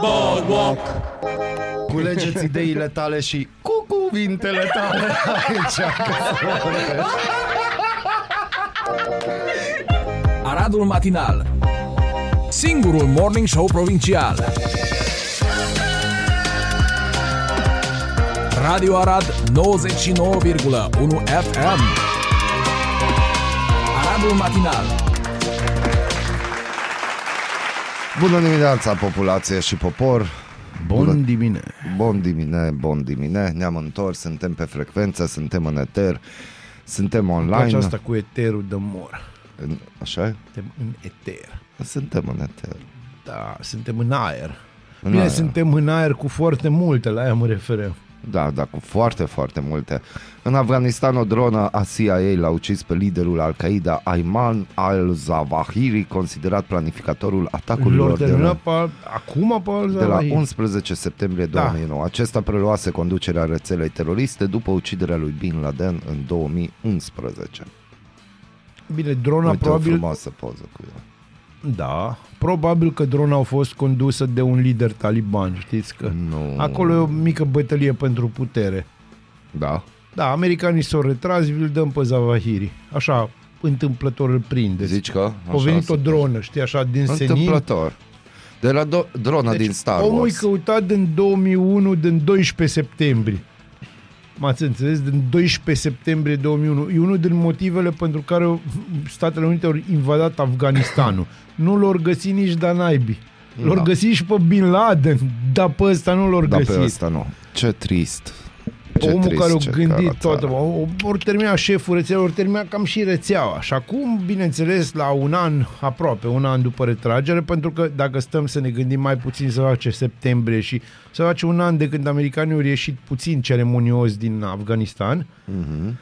Boardwalk. Culegeți ideile tale și cu cuvintele tale. Aici. Aradul Matinal. Singurul Morning Show Provincial. Radio Arad 99,1 FM Aradul Matinal Bună dimineața, populație și popor! Bun dimine. Bun dimine, bun dimine. Ne-am întors, suntem pe frecvență, suntem în eter, suntem Place online. asta cu eterul de mor. În- Așa e? Suntem în eter. Suntem în eter. Da, suntem în aer. În Bine, aer. suntem în aer cu foarte multe, la aia mă referem. Da, da, cu foarte, foarte multe. În Afganistan, o dronă a CIA l-a ucis pe liderul Al-Qaeda, Ayman al-Zawahiri, considerat planificatorul atacurilor Lor de terminat la, pe, acum pe de la 11 septembrie Da. 2009. Acesta preluase conducerea rețelei teroriste după uciderea lui Bin Laden în 2011. Bine, drona Uite o probabil... frumoasă poză cu el. Da, probabil că drona a fost condusă de un lider taliban, știți că... Nu. Acolo e o mică bătălie pentru putere. Da. Da, americanii s-au retras, vi-l dăm pe Zavahiri. Așa, întâmplător îl prinde. Zici că? A venit o dronă, știi, așa, din senin. Întâmplător. De la do- drona Deci, din Star omul Wars. e căutat din 2001, din 12 septembrie. M-ați înțeles? Din 12 septembrie 2001. E unul din motivele pentru care Statele Unite au invadat Afganistanul. nu l-au găsit nici Danaibi. L-au Da. găsit și pe Bin Laden, dar pe ăsta nu l-au Da, găsit. pe ăsta nu. Ce trist. Ce Omul trist, care a ce gândit cara toată, țară. au au terminat șeful rețelei, au terminat cam și rețeaua. Și acum, bineînțeles, la un an, aproape un an după retragere, pentru că dacă stăm să ne gândim mai puțin să face septembrie și să face un an de când americanii au ieșit puțin ceremonios din Afganistan, Mhm.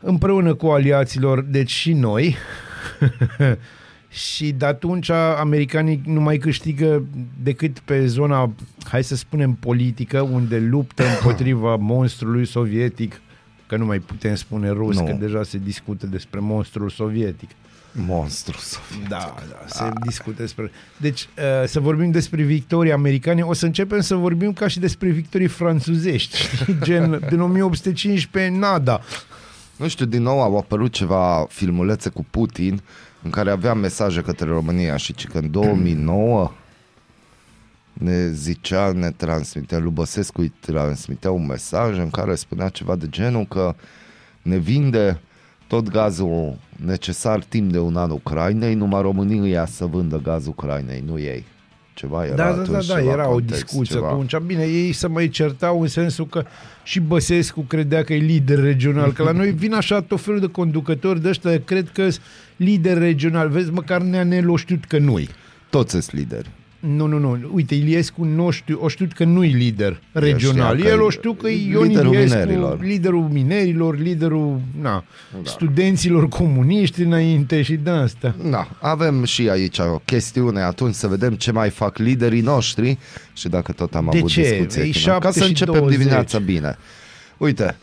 împreună cu aliaților, deci și noi, și de atunci americanii nu mai câștigă decât pe zona, hai să spunem, politică, unde luptă împotriva monstrului sovietic, că nu mai putem spune rus, Nu. că deja se discută despre monstrul sovietic. Monstru să fie. Da, da, se discută despre... Deci, uh, să vorbim despre victorii americane, o să începem să vorbim ca și despre victorii franțuzești, știi? gen, din 1815, nada. Nu știu, din nou au apărut ceva filmulețe cu Putin în care avea mesaje către România și ci că în 2009 ne zicea, ne transmitea, lui Băsescu îi transmitea un mesaj în care spunea ceva de genul că ne vinde tot gazul necesar timp de un an Ucrainei, numai România să vândă gazul Ucrainei, nu ei. Ceva era Da, da, atunci, da, da, ceva era o context, discuție ceva. atunci. Bine, ei să mai certau în sensul că și Băsescu credea că e lider regional, că la noi vin așa tot felul de conducători de ăștia, cred că sunt lider regional. Vezi, măcar Neanel o știut că nu-i. Toți sunt lideri. Nu, nu, nu. Uite, Iliescu nu știu, o știut că nu-i lider regional. știa că El e o știu că e Ion liderul Iliescu, minerilor. liderul minerilor, liderul na, da. studenților comuniști înainte și de asta. Da, avem și aici o chestiune atunci să vedem ce mai fac liderii noștri și dacă tot am De avut ce? discuție Ei, cu noi. Ca 7 să și începem 20. dimineața bine. Uite,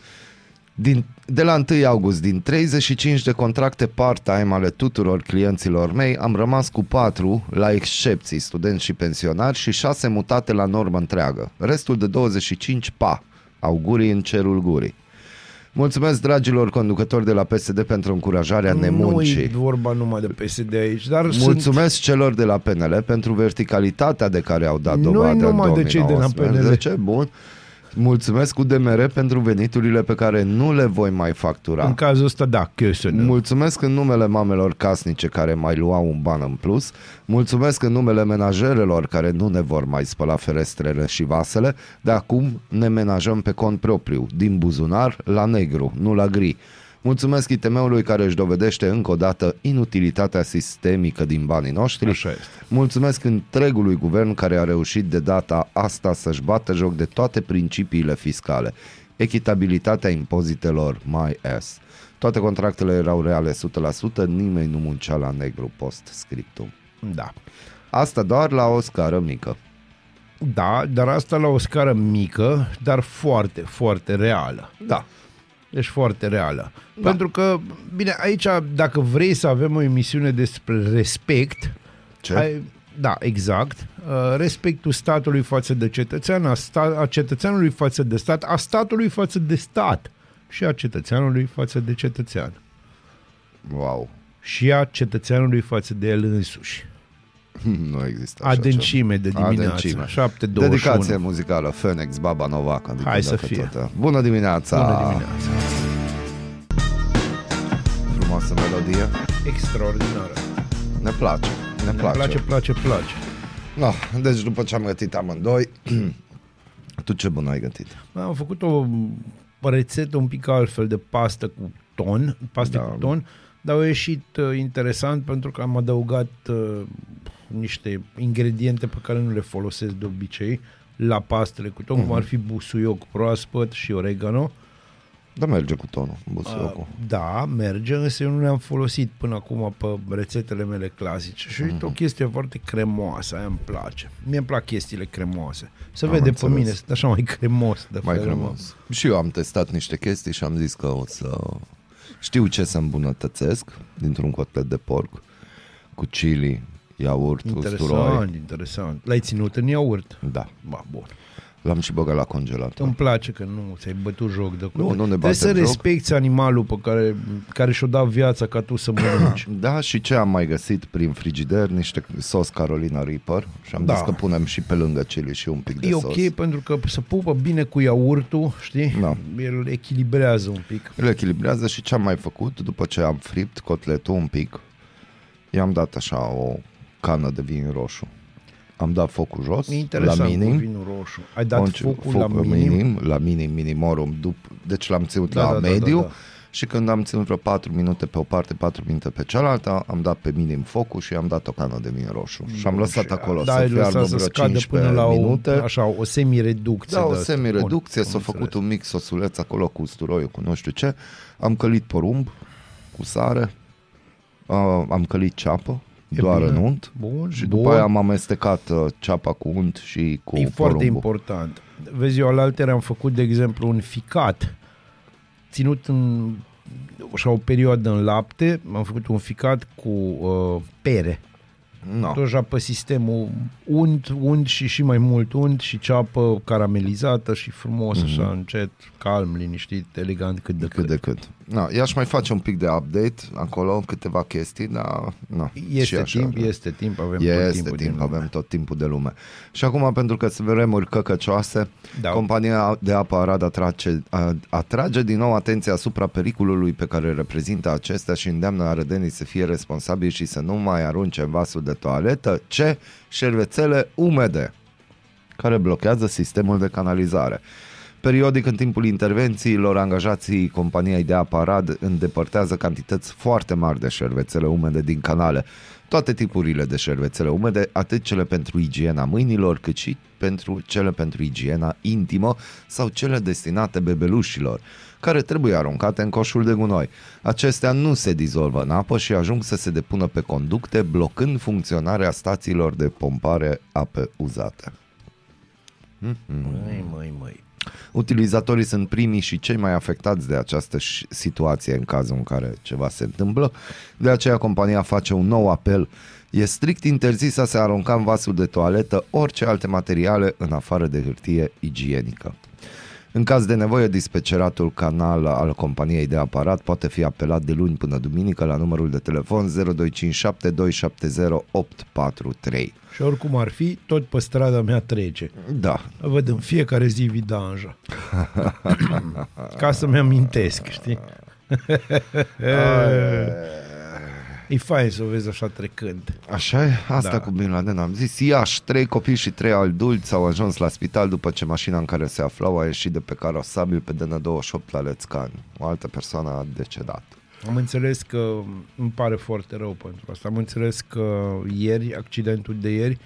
din, de la 1 august, din 35 de contracte part-time ale tuturor clienților mei, am rămas cu 4, la excepții, studenți și pensionari, și 6 mutate la normă întreagă. Restul de 25, pa, augurii în cerul gurii. Mulțumesc dragilor conducători de la PSD pentru încurajarea nemuncii. Nu e vorba numai de PSD aici, dar sunt Mulțumesc celor de la PNL pentru verticalitatea de care au dat Nu-i dovadă în numai de cei de la 2019. Bun. Mulțumesc cu DMR pentru veniturile pe care nu le voi mai factura. În cazul ăsta, da, Köszönöm. Mulțumesc în numele mamelor casnice care mai luau un ban în plus. Mulțumesc în numele menajerelor care nu ne vor mai spăla ferestrele și vasele. De acum ne menajăm pe cont propriu, din buzunar la negru, nu la gri. Mulțumesc ITM-ului care își dovedește încă o dată inutilitatea sistemică din banii noștri. Așa este. Mulțumesc întregului guvern care a reușit de data asta să-și bată joc de toate principiile fiscale. Echitabilitatea impozitelor mai S. Toate contractele erau reale 100%, nimeni nu muncea la negru post scriptum. Da. Asta doar la o scară mică. Da, dar asta la o scară mică, dar foarte, foarte reală. Da. Deci foarte reală. Da. Pentru că, bine, aici, dacă vrei să avem o emisiune despre respect, Ce? hai, da, exact. Uh, respectul statului față de cetățean, a, sta, a cetățeanului față de stat, a statului față de stat și a cetățeanului față de cetățean. Wow. Și a cetățeanului față de el însuși. Nu există așa Adâncime de ceva. dimineață. Adâncime. 7 Dedicație muzicală, Phoenix, Baba Novak. Adică Hai să dacă fie. Tot, Bună dimineața! Bună dimineața. Frumoasă melodie. Extraordinară. Ne place. Ne, Ne place. place, place, place. No, deci după ce am gătit amândoi, tu ce bun ai gătit? Am făcut o rețetă un pic altfel de pastă cu ton, pastă Da. cu ton, dar a ieșit uh, interesant pentru că am adăugat uh, niște ingrediente pe care nu le folosesc de obicei la pastele cu ton, cum Mhm. ar fi busuioc proaspăt și oregano. Da, merge cu tonul, busuiocul. Da, merge, însă eu nu le-am folosit până acum pe rețetele mele clasice. Și Mhm. uite, o chestie foarte cremoasă, aia îmi place. Mie îmi plac chestiile cremoase. Se Am vede înțeles. pe mine, sunt așa mai cremos. De Mai felul meu. cremos. Și eu am testat niște chestii și am zis că o să știu ce să îmbunătățesc dintr-un cotlet de porc cu chili, iaurt, usturoi. Interesant, interesant. L-ai ținut în iaurt? Da, Ba, bun. L-am și băgat la congelator. Îmi place că nu ți-ai bătut joc de Nu, nu ne Trebuie batem să joc. respecti animalul pe care, care și-o dat viața ca tu să mănânci. Da, și ce am mai găsit prin frigider? Niște sos Carolina Reaper și am Da. zis că punem și pe lângă chili și un pic de e sos. ok pentru că se pupă bine cu iaurtul, știi? Da. El echilibrează un pic. Îl echilibrează și ce am mai făcut după ce am fript cotletul un pic, i-am dat așa o cană de vin roșu. Am dat focul jos, E interesant la cu minim. vinul roșu. Ai dat Conce- focul foc la minim. la minim, minimorum, dup- deci l-am ținut Da, la da, da, mediu da, da. și când am ținut vreo 4 minute pe o parte, 4 minute pe cealaltă, am dat pe minim focul și am dat o cană de vin roșu. și am lăsat Și- acolo da, să ai fiarbă lăsat să vreo scadă 15 până la o, minute. așa, o semi-reducție. Da, o de asta. semi-reducție, Bun, s-a am făcut înțeles. un mic sosuleț acolo cu usturoiul, cu nu știu ce. Am călit porumb cu sare, uh, am călit ceapă, E doar bine. în unt. Bun, Și bun. după aia am amestecat uh, ceapa cu unt și cu E foarte porumbul. important. Vezi, eu alaltere am făcut, de exemplu, un ficat ținut în așa o perioadă în lapte, am făcut un ficat cu uh, pere. No. Tot așa pe sistemul unt, unt și și mai mult unt și ceapă caramelizată și frumos, mm-hmm. așa, încet, calm, liniștit, elegant cât de Mhm. Cât cât. de cât. Na, i-aș mai face un pic de update acolo, câteva chestii, dar na, și Este așa, timp, da. este timp, avem tot Este timpul timp, din lume. avem tot timpul de lume. Și acum, pentru că sunt vremuri căcăcioase, Da. compania de apă Arad atrage, a- atrage din nou atenția asupra pericolului pe care reprezintă acestea și îndeamnă arădenii să fie responsabili și să nu mai arunce în vasul de toaletă ce șervețele umede care blochează sistemul de canalizare. Periodic, în timpul intervențiilor, angajații companiei de apă Arad îndepărtează cantități foarte mari de șervețele umede din canale. Toate tipurile de șervețele umede, atât cele pentru igiena mâinilor, cât și pentru cele pentru igiena intimă sau cele destinate bebelușilor, care trebuie aruncate în coșul de gunoi. Acestea nu se dizolvă în apă și ajung să se depună pe conducte, blocând funcționarea stațiilor de pompare ape uzate. Măi, măi, măi. Utilizatorii sunt primii și cei mai afectați de această ș- situație în cazul în care ceva se întâmplă. De aceea compania face un nou apel. E strict interzis să se arunca în vasul de toaletă orice alte materiale în afară de hârtie igienică. În caz de nevoie, dispeceratul canal al companiei de aparat poate fi apelat de luni până duminică la numărul de telefon 0257 270 843. Și oricum ar fi, tot pe strada mea trece. Da, Văd în fiecare zi vidanja. Ca să-mi amintesc, știi? E fain să o vezi așa trecând. Așa e? Asta Da. da. cu Bin Laden am zis. Iași, trei copii și trei adulți au ajuns la spital după ce mașina în care se aflau a ieșit de pe carosabil pe DN28 la Lețcani. O altă persoană a decedat. Am înțeles că îmi pare foarte rău pentru asta. Am înțeles că ieri, accidentul de ieri,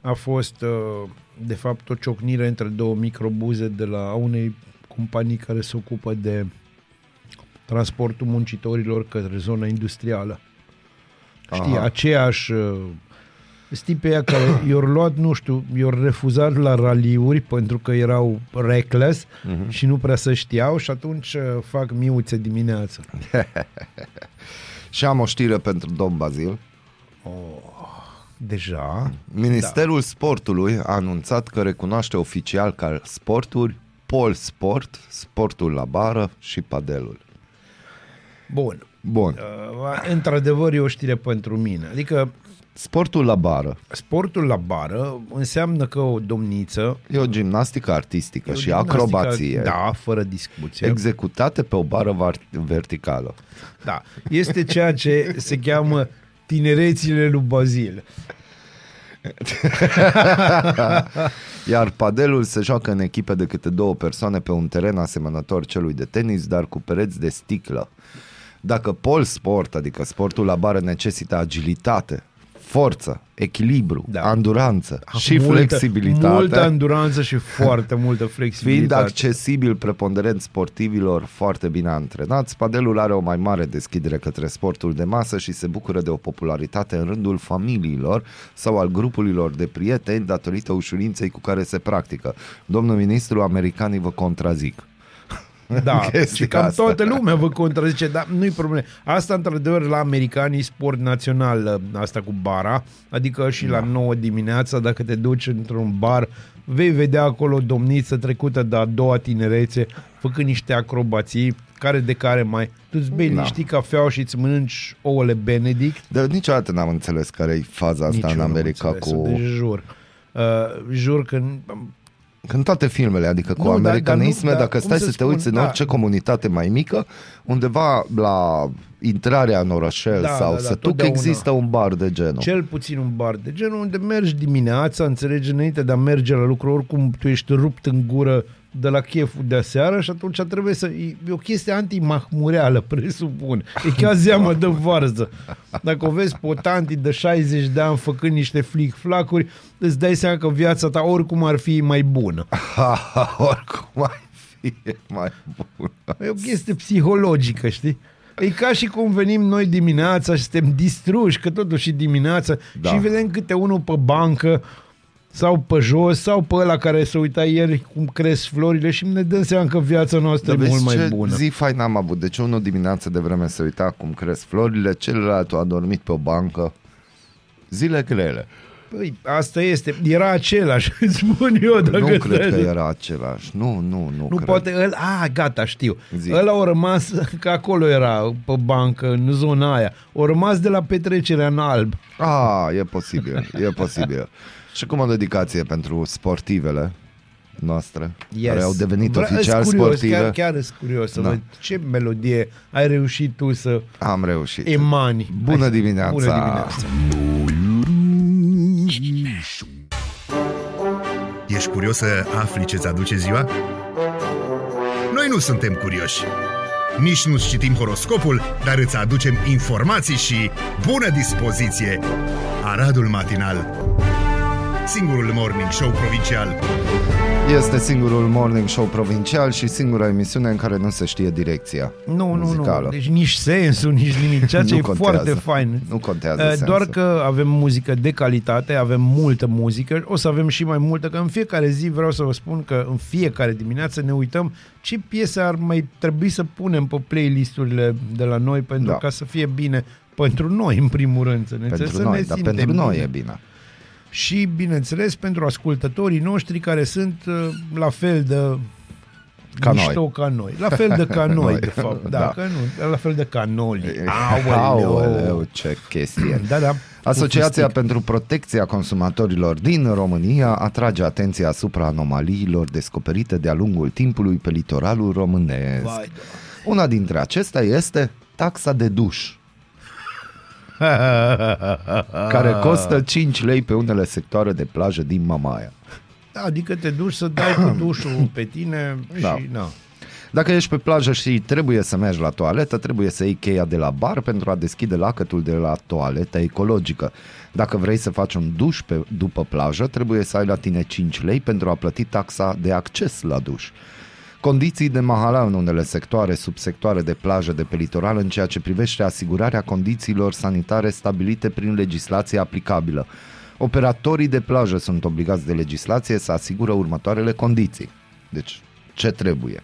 a fost uh, de fapt o ciocnire între două microbuze de la unei companii care se ocupă de transportul muncitorilor către zona industrială. Știi, Aha. aceeași uh, Știi pe ea care i-au luat, nu știu, i-au refuzat la raliuri pentru că erau reckless Mhm. și nu prea să știau și atunci uh, fac miuțe dimineața. Și am o știre pentru domn Bazil. deja. Ministerul Sportului a anunțat că recunoaște oficial ca sporturi pol sport, sportul la bară și padelul. Bun. Bun. Uh, într-adevăr e o știre pentru mine. Adică Sportul la bară sportul la bară înseamnă că o domniță e o gimnastică artistică e o și gimnastică- acrobație Da, fără discuție. executate pe o bară var- verticală. Da. Este ceea ce se cheamă tinerețile lui Bazil. Iar padelul se joacă în echipe de câte două persoane pe un teren asemănător celui de tenis, dar cu pereți de sticlă. Dacă pol sport, adică sportul la bară necesită agilitate, forță, echilibru, Da. da. anduranță și multă, flexibilitate, Multă anduranță și foarte multă fiind flexibilitate. accesibil preponderent sportivilor foarte bine antrenați, padelul are o mai mare deschidere către sportul de masă și se bucură de o popularitate în rândul familiilor sau al grupurilor de prieteni datorită ușurinței cu care se practică. Domnul ministru, americanii vă contrazic. Da, chestia și cam asta. toată lumea vă contrazice, dar nu-i problemă. Asta, într-adevăr, la americanii sport național, asta cu bara, adică și la 9 dimineața, dacă te duci într-un bar, vei vedea acolo o domniță trecută de a doua tinerețe, făcând niște acrobații, care de care mai... Tu îți bei Da. niște cafeaua și îți mănânci ouăle Benedict, Dar niciodată n-am înțeles care e faza asta Nici eu în n-am America înțeles-o, cu... Deci jur. Uh, jur că În toate filmele, adică cu Nu, dar- americanisme, dar nu- dacă dar stai cum să să te spun, uiți în da. orice comunitate mai mică, undeva la intrarea în orășel Da, sau da, da, să duc, totdeauna. există un bar de genul. Cel puțin un bar de genul unde mergi dimineața, înțelegi, înainte de a merge la lucru, oricum tu ești rupt în gură de la cheful de aseară și atunci trebuie să... E e o chestie antimahmureală, presupun. E ca zeamă de varză. Dacă o vezi pe o tanti de 60 de ani făcând niște flic-flacuri, îți dai seama că viața ta oricum ar fi mai bună. Ha, ha, oricum ai fi e mai bun. E o chestie psihologică, știi? E ca și cum venim noi dimineața și suntem distruși, că totuși e dimineața, da. Da. și vedem câte unul pe bancă sau pe jos, sau pe ăla care se uita ieri cum cresc florile și ne dăm seama că viața noastră Dar e mult vezi mai ce bună. zi fain am avut. Deci unul dimineața de vreme se uita cum cresc florile, celălalt a dormit pe o bancă. Zile grele. Păi, asta este. Era același, îți spun eu. Dacă nu cred stai- că era același. Nu, nu, nu Nu cred. poate, el, a, gata, știu. Zi. Ăla a rămas, că acolo era, pe bancă, în zona aia. O rămas de la petrecerea în alb. Ah, e posibil, e posibil. Și cum o dedicație pentru sportivele noastre, yes. care au devenit Vre- oficial îs curios, sportive. Chiar, chiar sunt curios să Da. văd ce melodie ai reușit tu să Am reușit. emani. Bună Hai, dimineața! Bună dimineața! Ești curios să afli ce-ți aduce ziua? Noi nu suntem curioși. Nici nu citim horoscopul, dar îți aducem informații și bună dispoziție. Aradul Matinal Singurul morning show provincial Este singurul morning show provincial și singura emisiune în care nu se știe direcția Nu, nu, muzicală. nu. Deci nici sensul, nici nimic. Ceea ce Nu e contează. foarte fain. Nu contează Uh, sensul. Doar că avem muzică de calitate, avem multă muzică, o să avem și mai multă, că în fiecare zi vreau să vă spun că în fiecare dimineață ne uităm ce piese ar mai trebui să punem pe playlisturile de la noi pentru Da. ca să fie bine pentru noi, în primul rând. Să ne înțeleg, Pentru să noi, ne dar simtem pentru noi bine. e bine. Și, bineînțeles, pentru ascultătorii noștri care sunt uh, la fel de Ca mișto noi. ca noi. La fel de ca noi, Noi. de fapt. Da, Da. Că nu, la fel de canoli. Aoleu, ce chestie. Da, da. Asociația Cu fustic. pentru Protecția Consumatorilor din România atrage atenția asupra anomaliilor descoperite de-a lungul timpului pe litoralul românesc. Vai, da. Una dintre acestea este taxa de duș, care costă 5 lei pe unele sectoare de plajă din Mamaia. Da, adică te duci să dai cu dușul pe tine și Da. na. Dacă ești pe plajă și trebuie să mergi la toaletă, trebuie să iei cheia de la bar pentru a deschide lacătul de la toaletă ecologică. Dacă vrei să faci un duș pe, după plajă, trebuie să ai la tine 5 lei pentru a plăti taxa de acces la duș. Condiții de mahala în unele sectoare, subsectoare de plajă de pe litoral în ceea ce privește asigurarea condițiilor sanitare stabilite prin legislație aplicabilă. Operatorii de plajă sunt obligați de legislație să asigură următoarele condiții. Deci, ce trebuie?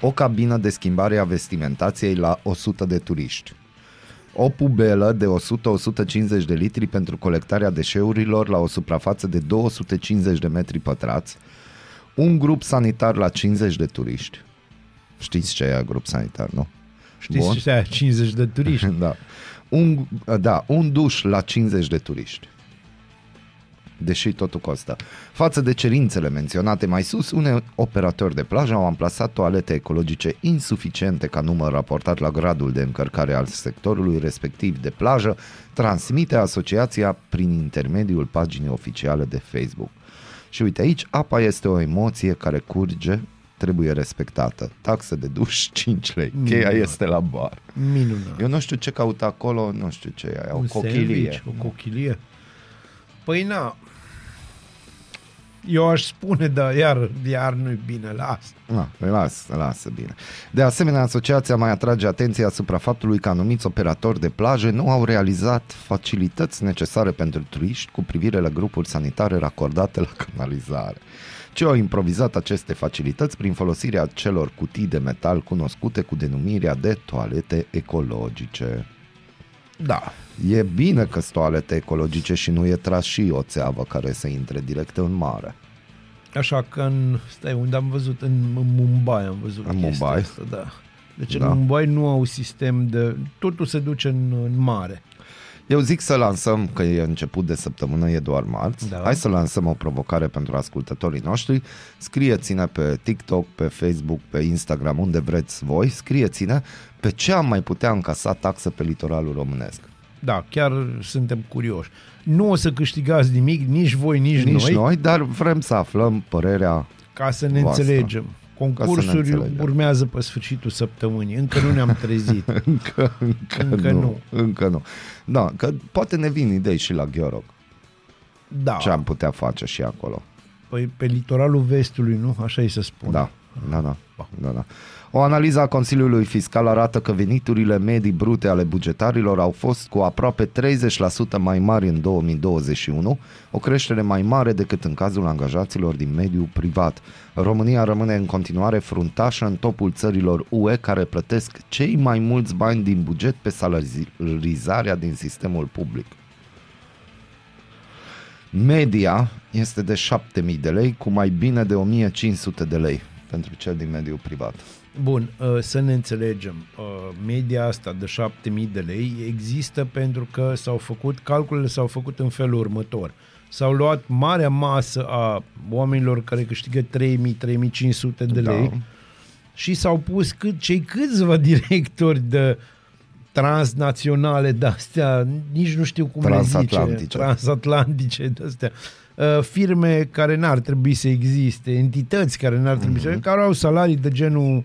O cabină de schimbare a vestimentației la 100 de turiști. o pubelă de 100-150 de litri pentru colectarea deșeurilor la o suprafață de 250 de metri pătrați, un grup sanitar la 50 de turiști. Știți ce e grup sanitar, nu? Știți Bun. ce aia, 50 de turiști. Da. Un, da, un duș la 50 de turiști. Deși totul costă. Față de cerințele menționate mai sus, unei operatori de plajă au amplasat toalete ecologice insuficiente ca număr raportat la gradul de încărcare al sectorului respectiv de plajă, transmite asociația prin intermediul paginii oficiale de Facebook. Și uite aici, apa este o emoție care curge, trebuie respectată. Taxă de duș 5 lei. Cheia Minunat. este la bar. Minunat. Eu nu știu ce caut acolo, nu știu ce e, o un cochilie. sandwich, o cochilie. Păi na, eu aș spune, dar iar, iar nu-i bine, las. Na, lasă, lasă bine. De asemenea, asociația mai atrage atenția asupra faptului că anumiți operatori de plaje nu au realizat facilități necesare pentru turiști cu privire la grupuri sanitare racordate la canalizare ci au improvizat aceste facilități prin folosirea celor cutii de metal cunoscute cu denumirea de toalete ecologice. Da. E bine că sunt toalete ecologice și nu e tras și o țeavă care să intre direct în mare. Așa că în, stai, unde am văzut? În, în Mumbai am văzut În chestia Mumbai? Asta, da. Deci Da. în Mumbai nu au sistem de... Totul se duce în, în mare. Eu zic să lansăm, că e început de săptămână, e doar marți, Da. hai să lansăm o provocare pentru ascultătorii noștri. Scrieți-ne pe TikTok, pe Facebook, pe Instagram, unde vreți voi, scrieți-ne pe ce am mai putea încasa taxă pe litoralul românesc. Da, chiar suntem curioși. Nu o să câștigați nimic, nici voi, nici, Nici noi, noi, dar vrem să aflăm părerea ca să ne voastră. înțelegem. Concursuri înțelegem. urmează pe sfârșitul săptămânii. Încă nu ne-am trezit. încă, încă, Încă nu, nu. Încă nu. Da, că poate ne vin idei și la Gheorog. Da, Ce am putea face și acolo. păi pe litoralul vestului, nu? Așa îi se spune. Da, da, da. da, da. O analiză a Consiliului Fiscal arată că veniturile medii brute ale bugetarilor au fost cu aproape 30% mai mari în 2021, o creștere mai mare decât în cazul angajaților din mediul privat. România rămâne în continuare fruntașă în topul țărilor UE care plătesc cei mai mulți bani din buget pe salarizarea din sistemul public. Media este de 7000 de lei cu mai bine de 1500 de lei pentru cel din mediul privat. Bun, uh, să ne înțelegem. Uh, Media asta de 7000 de lei există pentru că s-au făcut, calculele s-au făcut în felul următor. S-au luat marea masă a oamenilor care câștigă 3000-3500 de Da. lei și s-au pus cât, cei câțiva directori de transnaționale de-astea, nici nu știu cum le zice, Transatlantice. transatlantice de-astea, uh, firme care n-ar trebui să existe, entități care n-ar trebui Mhm. să care au salarii de genul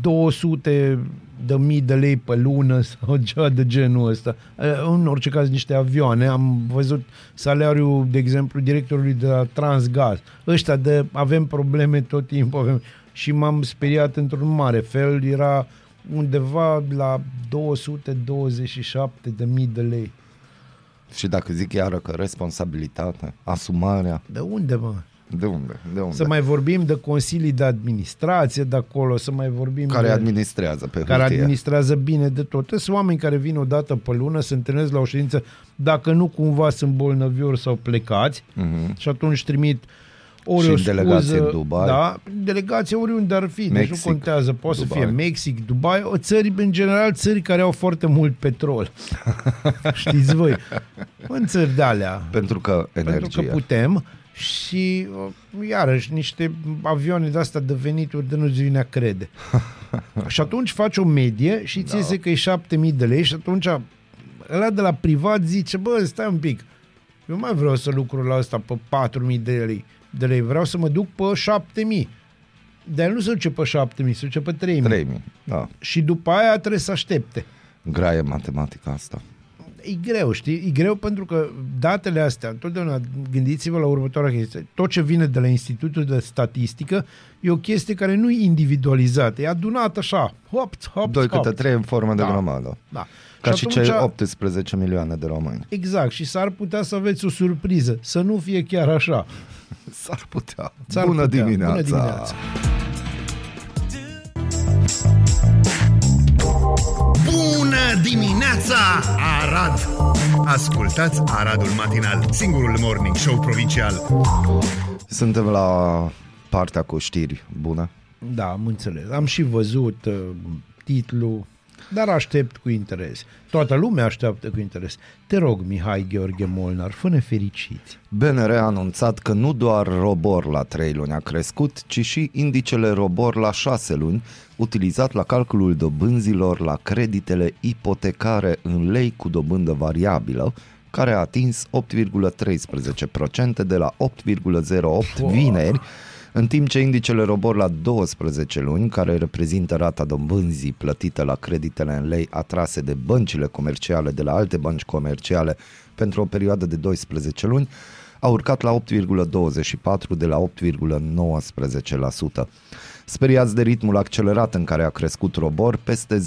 200 de mii de lei pe lună sau ceva de genul ăsta. Uh, În orice caz niște avioane. Am văzut salariul, de exemplu, directorului de la Transgaz. Ăștia de avem probleme tot timpul. Avem... Și m-am speriat într-un mare fel. Era undeva la 227 de mii de lei. Și dacă zic iară că responsabilitatea, asumarea, De unde, mă? de unde? De unde? Să mai vorbim de consilii de administrație de acolo, să mai vorbim care de... administrează pe care hârtie. administrează bine de tot. Sunt oameni care vin o dată pe lună, se întâlnesc la o ședință, dacă nu cumva sunt bolnăviori sau plecați Mhm. și atunci trimit ori Și o în delegație scuză, în Dubai. Da, delegație oriunde ar fi, deci nu Mexic, contează, poate Dubai. să fie Mexic, Dubai, o țări, în general, țări care au foarte mult petrol. Știți voi? În țări de alea. Pentru că energie. Pentru că putem și uh, iarăși niște avioane de astea de venituri de nu-ți vine a crede. și atunci faci o medie și ți Da. iese că e 7000 de lei și atunci ăla de la privat zice, bă, stai un pic, eu mai vreau să lucru la asta pe 4000 de lei, de lei, vreau să mă duc pe 7000. Dar nu se duce pe 7000, se duce pe 3000. 3000. Da. Și după aia trebuie să aștepte. Graie matematica asta. E greu, știi? E greu pentru că datele astea, întotdeauna gândiți-vă la următoarea chestie. Tot ce vine de la Institutul de Statistică e o chestie care nu e individualizată, e adunată așa, hop, hop, Doi hop. câte trei în formă de Da. grămadă. Da. Ca și, atunci- cei 18 milioane de români. Exact, și s-ar putea să aveți o surpriză, să nu fie chiar așa. S-ar putea. S-ar Bună, putea. dimineața. Bună dimineața! Bună dimineața, Arad! Ascultați Aradul Matinal, singurul morning show provincial. Suntem la partea cu știri bună. Da, am înțeles. Am și văzut uh, titlul, dar aștept cu interes. Toată lumea așteaptă cu interes. Te rog, Mihai Gheorghe Molnar, fă-ne fericiți. BNR a anunțat că nu doar robor la 3 luni a crescut, ci și indicele robor la 6 luni, utilizat la calculul dobânzilor la creditele ipotecare în lei cu dobândă variabilă, care a atins 8,13% de la 8,08 vineri, în timp ce indicele robor la 12 luni, care reprezintă rata dobânzii plătită la creditele în lei atrase de băncile comerciale de la alte bănci comerciale pentru o perioadă de 12 luni, a urcat la 8,24 de la 8,19%. Speriați de ritmul accelerat în care a crescut robor, peste 10.000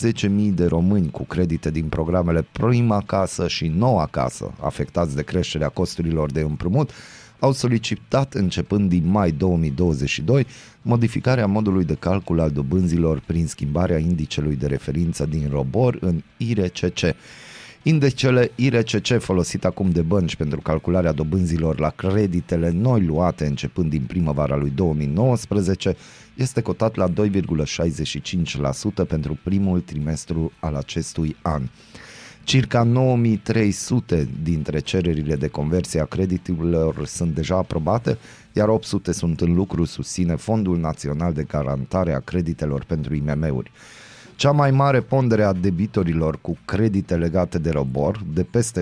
de români cu credite din programele Prima Casă și Noua Casă, afectați de creșterea costurilor de împrumut, au solicitat începând din mai 2022 modificarea modului de calcul al dobânzilor prin schimbarea indicelui de referință din robor în IRCC. Indicele IRCC folosit acum de bănci pentru calcularea dobânzilor la creditele noi luate începând din primăvara lui 2019 este cotat la 2,65% pentru primul trimestru al acestui an. Circa 9300 dintre cererile de conversie a creditelor sunt deja aprobate, iar 800 sunt în lucru, susține Fondul Național de Garantare a Creditelor pentru IMM-uri. Cea mai mare pondere a debitorilor cu credite legate de robor, de peste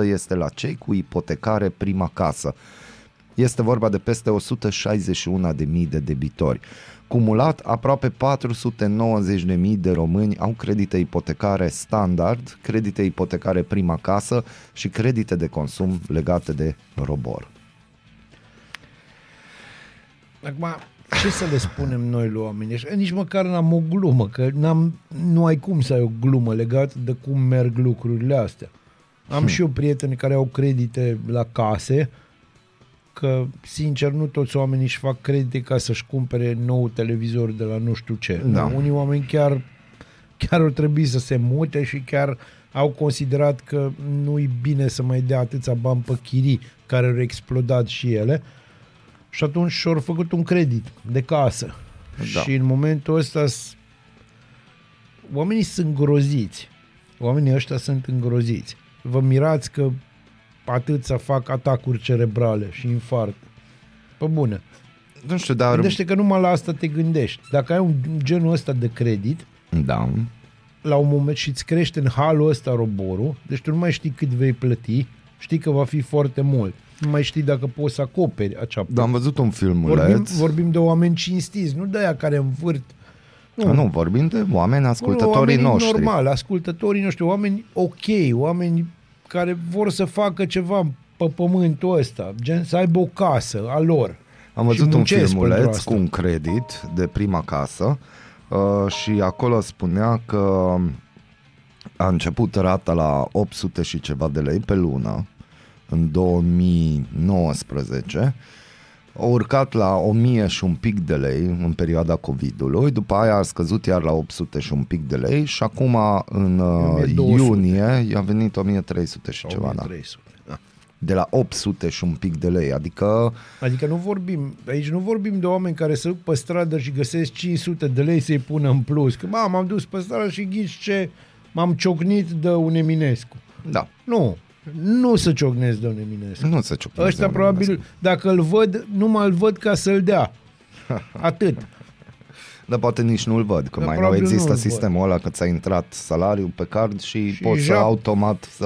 70%, este la cei cu ipotecare prima casă. Este vorba de peste 161.000 de debitori. Cumulat, aproape 490.000 de români au credite ipotecare standard, credite ipotecare prima casă și credite de consum legate de robor. Acum, ce să le spunem noi lui oamenii ăștia? Nici măcar n-am o glumă, că n-am, nu ai cum să ai o glumă legată de cum merg lucrurile astea. Am hmm. și eu prieteni care au credite la case, că, sincer, nu toți oamenii își fac credite ca să-și cumpere nou televizor de la nu știu ce. Da. Unii oameni chiar, chiar ar trebui să se mute și chiar au considerat că nu-i bine să mai dea atâția bani pe chirii care au explodat și ele și atunci și-au făcut un credit de casă. Da. Și în momentul ăsta s- oamenii sunt groziți. Oamenii ăștia sunt îngroziți. Vă mirați că atâția fac atacuri cerebrale și infart. Pe bune. Nu știu, dar... Gândește că numai la asta te gândești. Dacă ai un genul ăsta de credit, Da. la un moment și îți crește în halul ăsta roborul, deci tu nu mai știi cât vei plăti, știi că va fi foarte mult. Nu mai știi dacă poți să acoperi acea Dar am văzut un vorbim, filmuleț. vorbim de oameni cinstiți, nu de aia care învârt. Nu, nu, vorbim de oameni ascultătorii oamenii noștri. normal, ascultătorii noștri, oameni ok, oameni care vor să facă ceva pe pământul ăsta, gen să aibă o casă a lor. Am Și văzut un muncesc pentru filmuleț asta. cu un credit de prima casă uh, și acolo spunea că a început rata la 800 și ceva de lei pe lună în 2019 a urcat la 1000 și un pic de lei în perioada COVID-ului, după aia a scăzut iar la 800 și un pic de lei și acum în uh, 1200. iunie i-a venit 1300 și ceva, da. 1300. Da. De la 800 și un pic de lei, adică Adică nu vorbim, aici nu vorbim de oameni care se duc pe stradă și găsesc 500 de lei să-i pună în plus. Că mă, m-am dus pe stradă și ghici ce m-am ciocnit de un Eminescu. da, Nu, nu să ciocnesc de un Eminescu. nu se ciocnesc Ăștia de probabil, dacă îl văd, nu mă îl văd ca să-l dea. Atât. Dar poate nici nu-l văd, că Dar mai nu probabil există nu-l sistemul ăla că ți-a intrat salariul pe card și, Și poți să jap- automat să,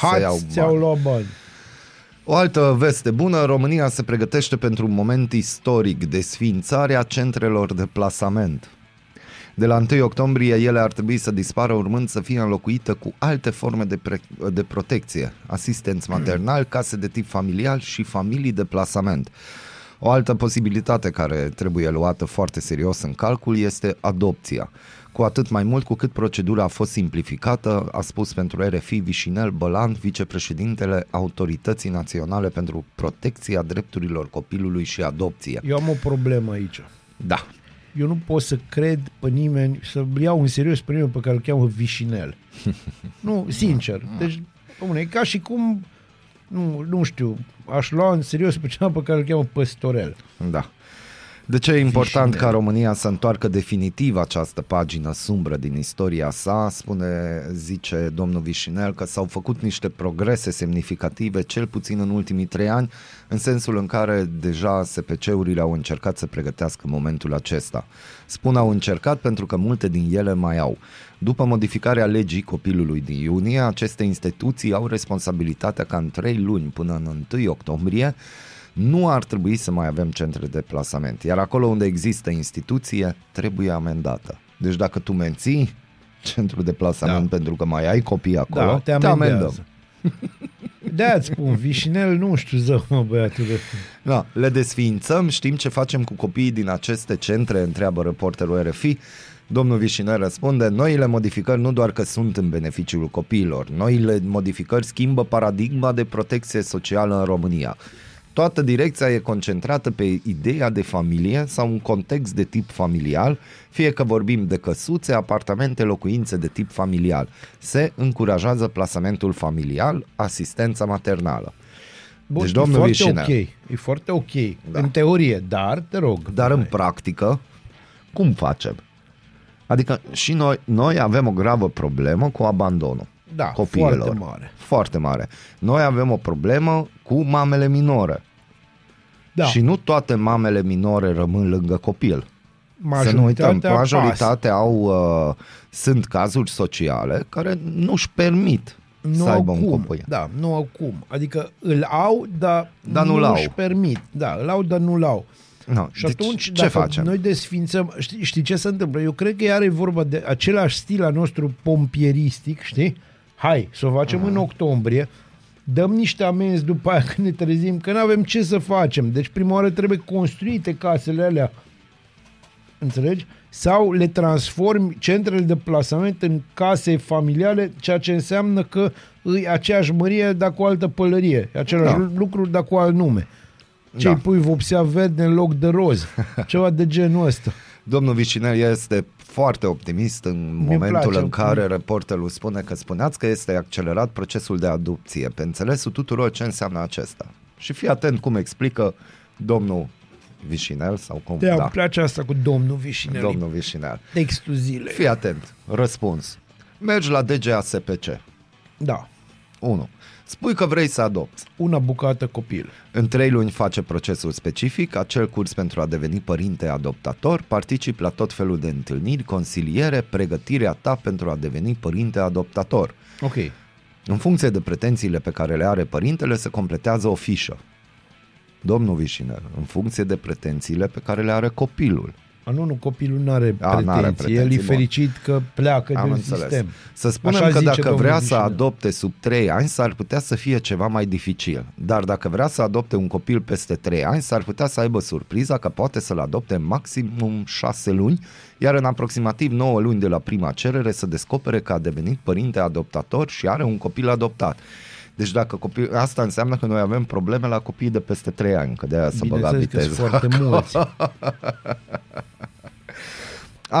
să iau Hați ți-au bani. luat bani. O altă veste bună, România se pregătește pentru un moment istoric, desfințarea centrelor de plasament. De la 1 octombrie ele ar trebui să dispară urmând să fie înlocuite cu alte forme de, pre- de protecție, asistenți maternal, case de tip familial și familii de plasament. O altă posibilitate care trebuie luată foarte serios în calcul este adopția. Cu atât mai mult cu cât procedura a fost simplificată, a spus pentru RFI Vișinel Bălan, vicepreședintele Autorității Naționale pentru Protecția Drepturilor Copilului și Adopție. Eu am o problemă aici. Da. Eu nu pot să cred pe nimeni, să iau în serios pe nimeni pe care îl cheamă Vișinel. nu, sincer. Deci, omule, e ca și cum, nu, nu știu, aș lua în serios pe cineva pe care îl cheamă Păstorel. Da. De ce e important Vișinel. ca România să întoarcă definitiv această pagină sumbră din istoria sa? Spune, zice domnul Vișinel, că s-au făcut niște progrese semnificative, cel puțin în ultimii trei ani, în sensul în care deja SPC-urile au încercat să pregătească momentul acesta. Spun au încercat pentru că multe din ele mai au. După modificarea legii copilului din iunie, aceste instituții au responsabilitatea ca în trei luni până în 1 octombrie nu ar trebui să mai avem centre de plasament. Iar acolo unde există instituție, trebuie amendată. Deci dacă tu menții centrul de plasament Da. pentru că mai ai copii acolo, Da, te te amendăm. amendează. De-aia îți spun, Vișinel, nu știu, zău, mă, băiatule. Da, le desființăm, știm ce facem cu copiii din aceste centre, întreabă reporterul RFI. Domnul Vișinel răspunde, noile modificări nu doar că sunt în beneficiul copiilor, noile modificări schimbă paradigma de protecție socială în România. Toată direcția e concentrată pe ideea de familie sau un context de tip familial, fie că vorbim de căsuțe, apartamente, locuințe de tip familial. Se încurajează plasamentul familial, asistența maternală. Bun, Deci, e domnul foarte Vișinel. ok, e foarte ok, Da. da. în teorie, dar, te rog. Dar în Hai. practică, cum facem? Adică și noi, noi avem o gravă problemă cu abandonul Da, copiilor. foarte mare. Foarte mare. Noi avem o problemă cu mamele minore. Da, Și nu toate mamele minore rămân lângă copil. Să nu uităm, Majoritatea majoritatea au, uh, sunt cazuri sociale care nu-și permit nu să au aibă un cum. copil. Da, nu au cum. Adică îl au, dar, Dar nu-l au. își permit. Da, îl au, dar nu-l au. No, Și deci atunci, ce dacă facem? noi desfințăm, știi, știi ce se întâmplă? Eu cred că iar e vorba de același stil al nostru pompieristic, știi? Hai, să o facem în octombrie, dăm niște amenzi după aia când ne trezim, că nu avem ce să facem. Deci prima oară trebuie construite casele alea, înțelegi? Sau le transformi centrele de plasament în case familiale, ceea ce înseamnă că îi aceeași mărie, dar cu altă pălărie. E Același Da. da. lucru, dar cu alt nume. Ce Da. îi pui vopsea verde în loc de roz? Ceva de genul ăsta. Domnul Vișinel este foarte optimist în Mi-e momentul place în optimist. care reporterul spune că spuneați că este accelerat procesul de adopție. Pe înțelesul tuturor ce înseamnă acesta. Și fii atent cum explică domnul Vișinel sau cum... De da. da, îmi place asta cu domnul Vișinel. domnul Vișinel. Textul zilei. Fii atent. Răspuns. Mergi la DGASPC. Da. 1. Spui că vrei să adopți. Una bucată copil. În trei luni face procesul specific, acel curs pentru a deveni părinte adoptator, participi la tot felul de întâlniri, consiliere, pregătirea ta pentru a deveni părinte adoptator. Ok. În funcție de pretențiile pe care le are părintele, se completează o fișă. Domnul Vișiner, în funcție de pretențiile pe care le are copilul. A, nu, nu, copilul nu are A, pretenții. n-are El pretenții, e bun. fericit că pleacă Am din înțeles. sistem. Să spunem Așa că zice dacă domnul vrea să Vișinel. adopte sub 3 ani, s-ar putea să fie ceva mai dificil. Dar dacă vrea să adopte un copil peste 3 ani, s-ar putea să aibă surpriza că poate să-l adopte în maximum 6 luni, iar în aproximativ 9 luni de la prima cerere să descopere că a devenit părinte adoptator și are un copil adoptat. Deci dacă copil... asta înseamnă că noi avem probleme la copiii de peste 3 ani, că de aia să băga Bineînțeles că sunt viteză. foarte mulți.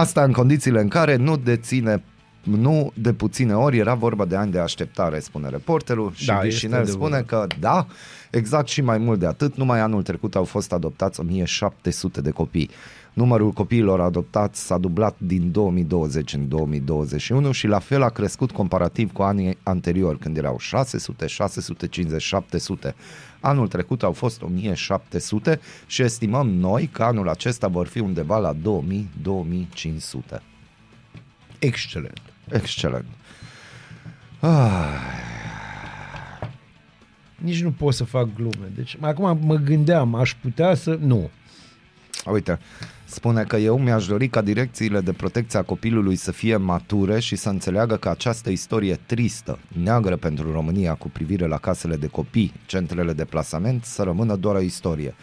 Asta în condițiile în care nu deține nu de puține ori era vorba de ani de așteptare, spune reporterul și Da, da, este Vișinel spune adevărat. că da, exact și mai mult de atât, numai anul trecut au fost adoptați 1700 de copii. Numărul copiilor adoptați s-a dublat din 2020 în 2021 și la fel a crescut comparativ cu anii anteriori, când erau 600, 650, 700. Anul trecut au fost 1700 și estimăm noi că anul acesta vor fi undeva la 2000-2500. Excelent. Excelent. Ah, Nici nu pot să fac glume. Deci acum mă gândeam, aș putea să... Nu. uite, spune că eu mi-aș dori ca direcțiile de protecție a copilului să fie mature și să înțeleagă că această istorie tristă, neagră pentru România cu privire la casele de copii, centrele de plasament, să rămână doar o istorie.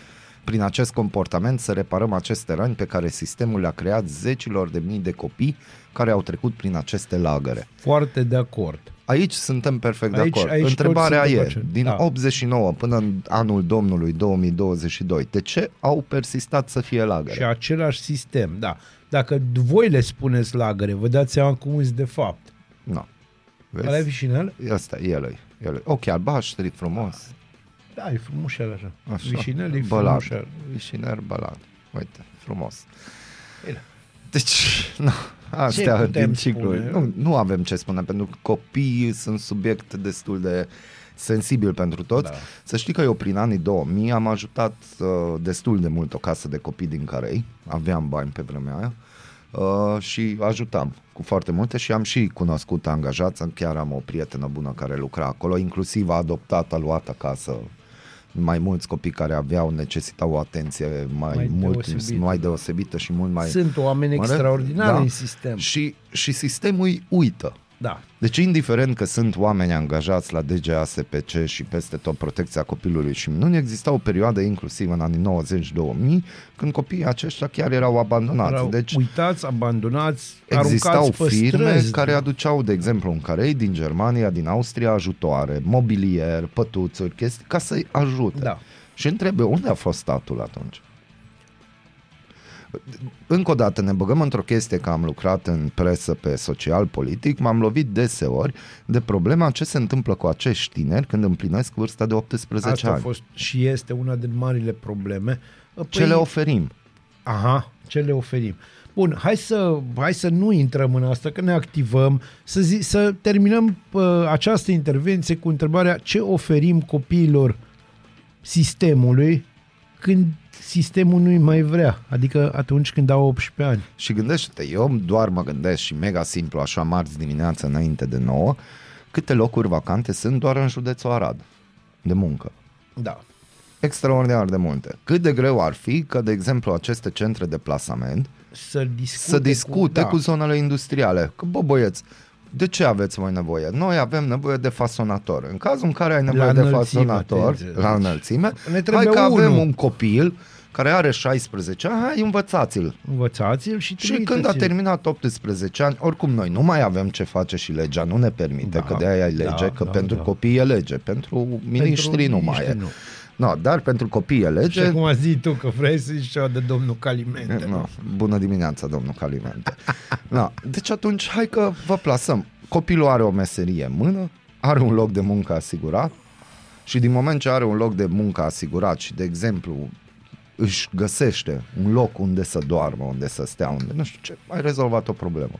prin acest comportament să reparăm aceste răni pe care sistemul le-a creat zecilor de mii de copii care au trecut prin aceste lagăre. Foarte de acord. Aici suntem perfect Aici- de acord. aici Întrebarea toți e, suntem de din acord. Da. 89 până în anul domnului 2022, de ce au persistat să fie lagăre? Și același sistem, da. Dacă voi le spuneți lagăre, vă dați seama cum sunt de fapt. Nu. Ăla e Vezi? vișinel? Asta, el e. El e. Ochi albaștri, frumos. Da, e frumușel așa. Așa. Vișinel e Bălad. frumușel. Vișiner Bălad. Uite, frumos. Bine. Deci, nu, astea putem din ciclu. spune? Nu, nu avem ce spune, pentru că copiii sunt subiect destul de sensibil pentru toți. Da. Să știi că eu prin anii 2000 am ajutat uh, destul de mult o casă de copii din Carei, aveam bani pe vremea aia uh, și ajutam cu foarte multe și am și cunoscut angajați, chiar am o prietenă bună care lucra acolo, inclusiv a adoptat, a luat acasă mai mulți copii care aveau, necesitau o atenție mai, Mai mult, deosebită. mai deosebită și mult mai... Sunt oameni mare. extraordinari Da. în sistem. Și, și sistemul îi uită. Da. Deci, indiferent că sunt oameni angajați la DGA, SPC și peste tot protecția copilului și nu exista o perioadă, inclusiv în anii 90-2000, când copiii aceștia chiar erau abandonați. Erau deci, uitați, abandonați, Existau aruncați pe firme străzi. care aduceau, de exemplu, în Carei, din Germania, din Austria, ajutoare, mobilier, pătuțuri, chestii, ca să-i ajute. Da. Și întrebe, unde a fost statul atunci? Încă o dată ne băgăm într-o chestie că am lucrat în presă pe social-politic, m-am lovit deseori de problema ce se întâmplă cu acești tineri când împlinesc vârsta de 18 Asta a ani. fost și este una din marile probleme. Păi, Ce le oferim? Aha, ce le oferim. Bun, hai să, hai să nu intrăm în asta, că ne activăm, să, zi, să terminăm uh, această intervenție cu întrebarea ce oferim copiilor sistemului când sistemul nu-i mai vrea, adică atunci când au 18 ani. Și gândește-te, eu doar mă gândesc și mega simplu, așa marți dimineața înainte de 9, câte locuri vacante sunt doar în județul Arad de muncă. Da. Extraordinar de multe. Cât de greu ar fi că, de exemplu, aceste centre de plasament Să discute, să discute cu, da. cu zonele industriale. Că, bă, băieți, de ce aveți voi nevoie? Noi avem nevoie de fasonator. În cazul în care ai nevoie La de înălțime, fasonator, atenție. la înălțime, Ne trebuie hai că avem unul. un copil care are 16 ani, hai învățați-l. Învățați-l și Și când a terminat 18 ani, oricum noi nu mai avem ce face și legea nu ne permite, Da, că de aia e lege, da, că da, pentru da. copii e lege, pentru miniștri nu mai e. Nu. No, dar pentru copii e Și lege. acum a zis tu că vrei să zici ceva de domnul Calimente. No, bună dimineața, domnul Calimente. no, deci atunci, hai că vă plasăm. Copilul are o meserie în mână, are un loc de muncă asigurat și din moment ce are un loc de muncă asigurat și, de exemplu, își găsește un loc unde să doarmă, unde să stea, unde nu știu ce, ai rezolvat o problemă.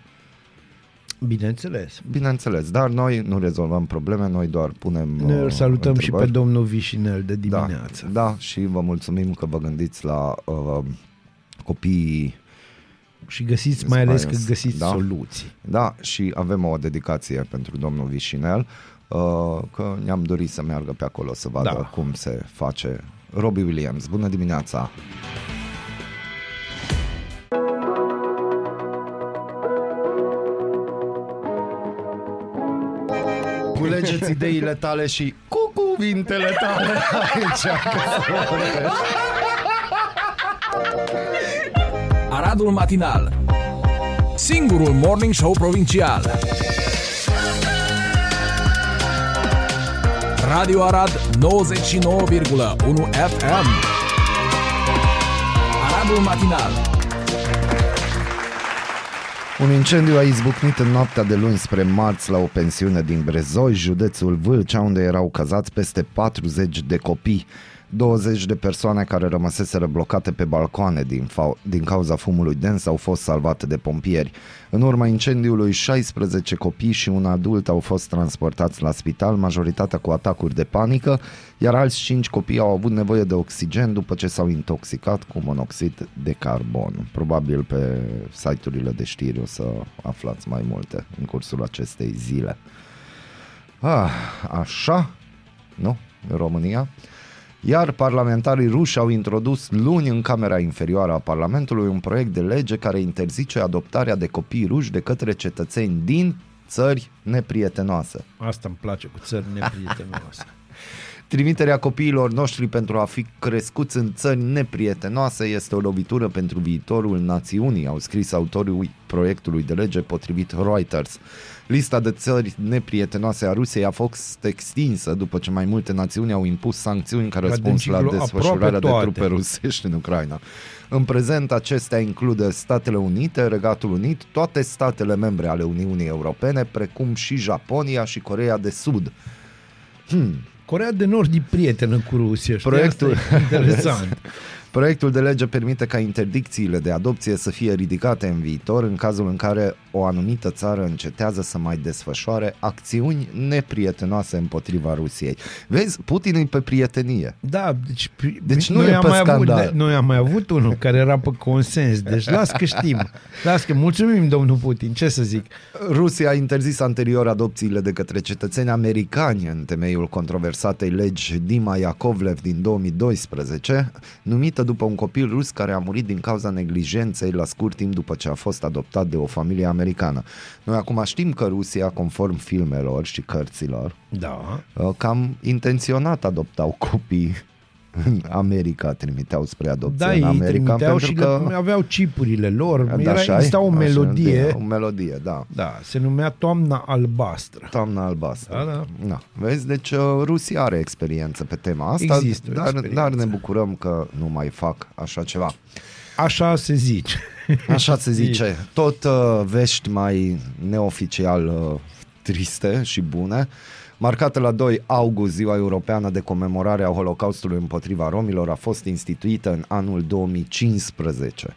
Bineînțeles. Bineînțeles, dar noi nu rezolvăm probleme, noi doar punem Noi îl uh, salutăm și pe întrebări. domnul Vișinel de dimineață. Da, da, și vă mulțumim că vă gândiți la uh, copiii Și găsiți, mai ales că Inspires. găsiți Da. soluții. Da, și avem o dedicație pentru domnul Vișinel, uh, că ne-am dorit să meargă pe acolo să vadă Da. cum se face. Robbie Williams, bună dimineața! Culegeți ideile tale și cu cuvintele tale aici. Aradul Matinal Singurul Morning Show Provincial Radio Arad 99,1 FM Aradul Matinal Un incendiu a izbucnit în noaptea de luni spre marți la o pensiune din Brezoi, județul Vâlcea, unde erau cazați peste 40 de copii. 20 de persoane care rămăseseră blocate pe balcoane din, fa- din cauza fumului dens au fost salvate de pompieri. În urma incendiului, 16 copii și un adult au fost transportați la spital, majoritatea cu atacuri de panică, iar alți 5 copii au avut nevoie de oxigen după ce s-au intoxicat cu monoxid de carbon. Probabil pe site-urile de știri o să aflați mai multe în cursul acestei zile. Ah, așa, nu? În România. Iar parlamentarii ruși au introdus luni în Camera Inferioară a Parlamentului un proiect de lege care interzice adoptarea de copii ruși de către cetățeni din țări neprietenoase. Asta îmi place cu țări neprietenoase. Trimiterea copiilor noștri pentru a fi crescuți în țări neprietenoase este o lovitură pentru viitorul națiunii, au scris autorii proiectului de lege potrivit Reuters. Lista de țări neprietenoase a Rusiei a fost extinsă după ce mai multe națiuni au impus sancțiuni ca răspuns la ciclu desfășurarea de aproape trupe toate. rusești în Ucraina. În prezent, acestea include Statele Unite, Regatul Unit, toate statele membre ale Uniunii Europene, precum și Japonia și Coreea de Sud. Hmm. Corea de Nord e prietenă cu Rusia. știi? Proiectul- Asta e interesant. Proiectul de lege permite ca interdicțiile de adopție să fie ridicate în viitor în cazul în care o anumită țară încetează să mai desfășoare acțiuni neprietenoase împotriva Rusiei. Vezi, Putin e pe prietenie. Da, deci, pri- Deci nu noi, e am pe mai avut, scandal. noi am mai avut unul care era pe consens, deci las că știm. Las că mulțumim, domnul Putin, ce să zic. Rusia a interzis anterior adopțiile de către cetățeni americani în temeiul controversatei legi Dima Yakovlev din 2012, numită după un copil rus care a murit din cauza neglijenței la scurt timp după ce a fost adoptat de o familie americană. Noi acum știm că Rusia, conform filmelor și cărților, Da. uh, cam intenționat adoptau copii în America, trimiteau spre adopție Da, în ei America trimiteau pentru și că... le, aveau chipurile lor. Da, Era, așa-i? exista o Așa, melodie, bine, O melodie, da. da, se numea Toamna Albastră. Toamna albastră. Da, da. da. Vezi, deci uh, Rusia are experiență pe tema asta, Există o dar, experiență. dar ne bucurăm că nu mai fac așa ceva. Așa se zice. Așa se zice. Tot uh, vești mai neoficial uh, triste și bune. Marcată la 2 august, ziua europeană de comemorare a Holocaustului împotriva romilor, a fost instituită în anul 2015.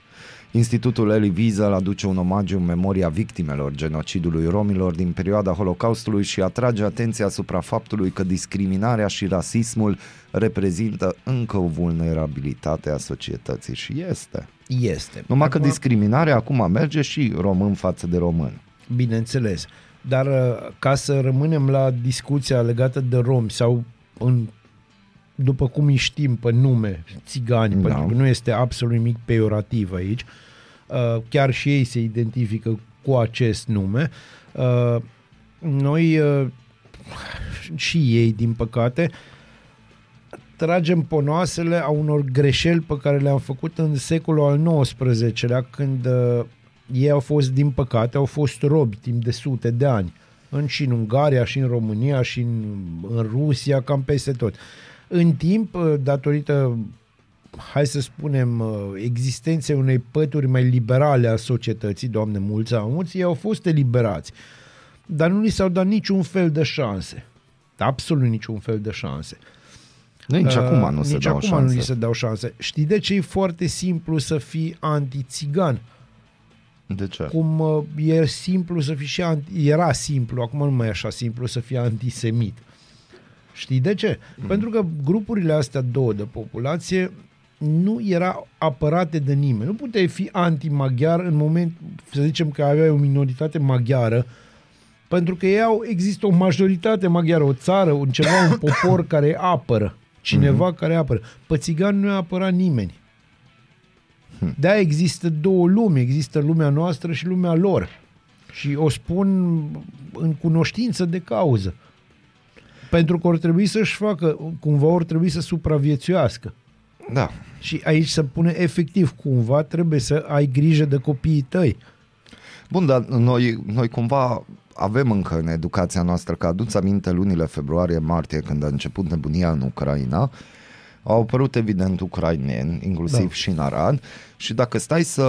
Institutul Elie Wiesel aduce un omagiu în memoria victimelor genocidului romilor din perioada Holocaustului și atrage atenția asupra faptului că discriminarea și rasismul reprezintă încă o vulnerabilitate a societății și este. Este. Numai că Acum- discriminarea acum merge și român față de român. Bineînțeles. Dar uh, ca să rămânem la discuția legată de romi sau în, după cum îi știm pe nume, țigani, Da. da. pentru că nu este absolut nimic peiorativ aici, uh, chiar și ei se identifică cu acest nume, uh, noi uh, și ei, din păcate, tragem ponoasele a unor greșeli pe care le-am făcut în secolul al XIX-lea, când uh, ei au fost, din păcate, au fost robi timp de sute de ani. În, și în Ungaria, și în România, și în, în Rusia, cam peste tot. În timp, uh, datorită, hai să spunem, uh, existenței unei pături mai liberale a societății, doamne mulți amuți, ei au fost eliberați. Dar nu li s-au dat niciun fel de șanse. Absolut niciun fel de șanse. Nici Uh, acum nu se nici dau acum șanse. nu li se dau șanse. Știi de ce e foarte simplu să fii anti-țigan? De ce? Cum uh, e simplu să fii și anti, era simplu, acum nu mai e așa simplu să fii antisemit. Știi de ce? Mhm. Mm. Pentru că grupurile astea două de populație nu era apărate de nimeni. Nu puteai fi anti-maghiar în moment, să zicem că aveai o minoritate maghiară, pentru că ei au, există o majoritate maghiară, o țară, un ceva, un popor care apără. Cineva mm-hmm. care apără. Pe țigan nu i-a apărat nimeni. De există două lumi, există lumea noastră și lumea lor. Și o spun în cunoștință de cauză. Pentru că or trebui să-și facă, cumva or trebui să supraviețuiască. Da. Și aici se pune efectiv, cumva trebuie să ai grijă de copiii tăi. Bun, dar noi, noi cumva avem încă în educația noastră, că aduți aminte lunile februarie-martie când a început nebunia în Ucraina, au apărut evident ucraineni, inclusiv Da. și în Arad, și dacă stai să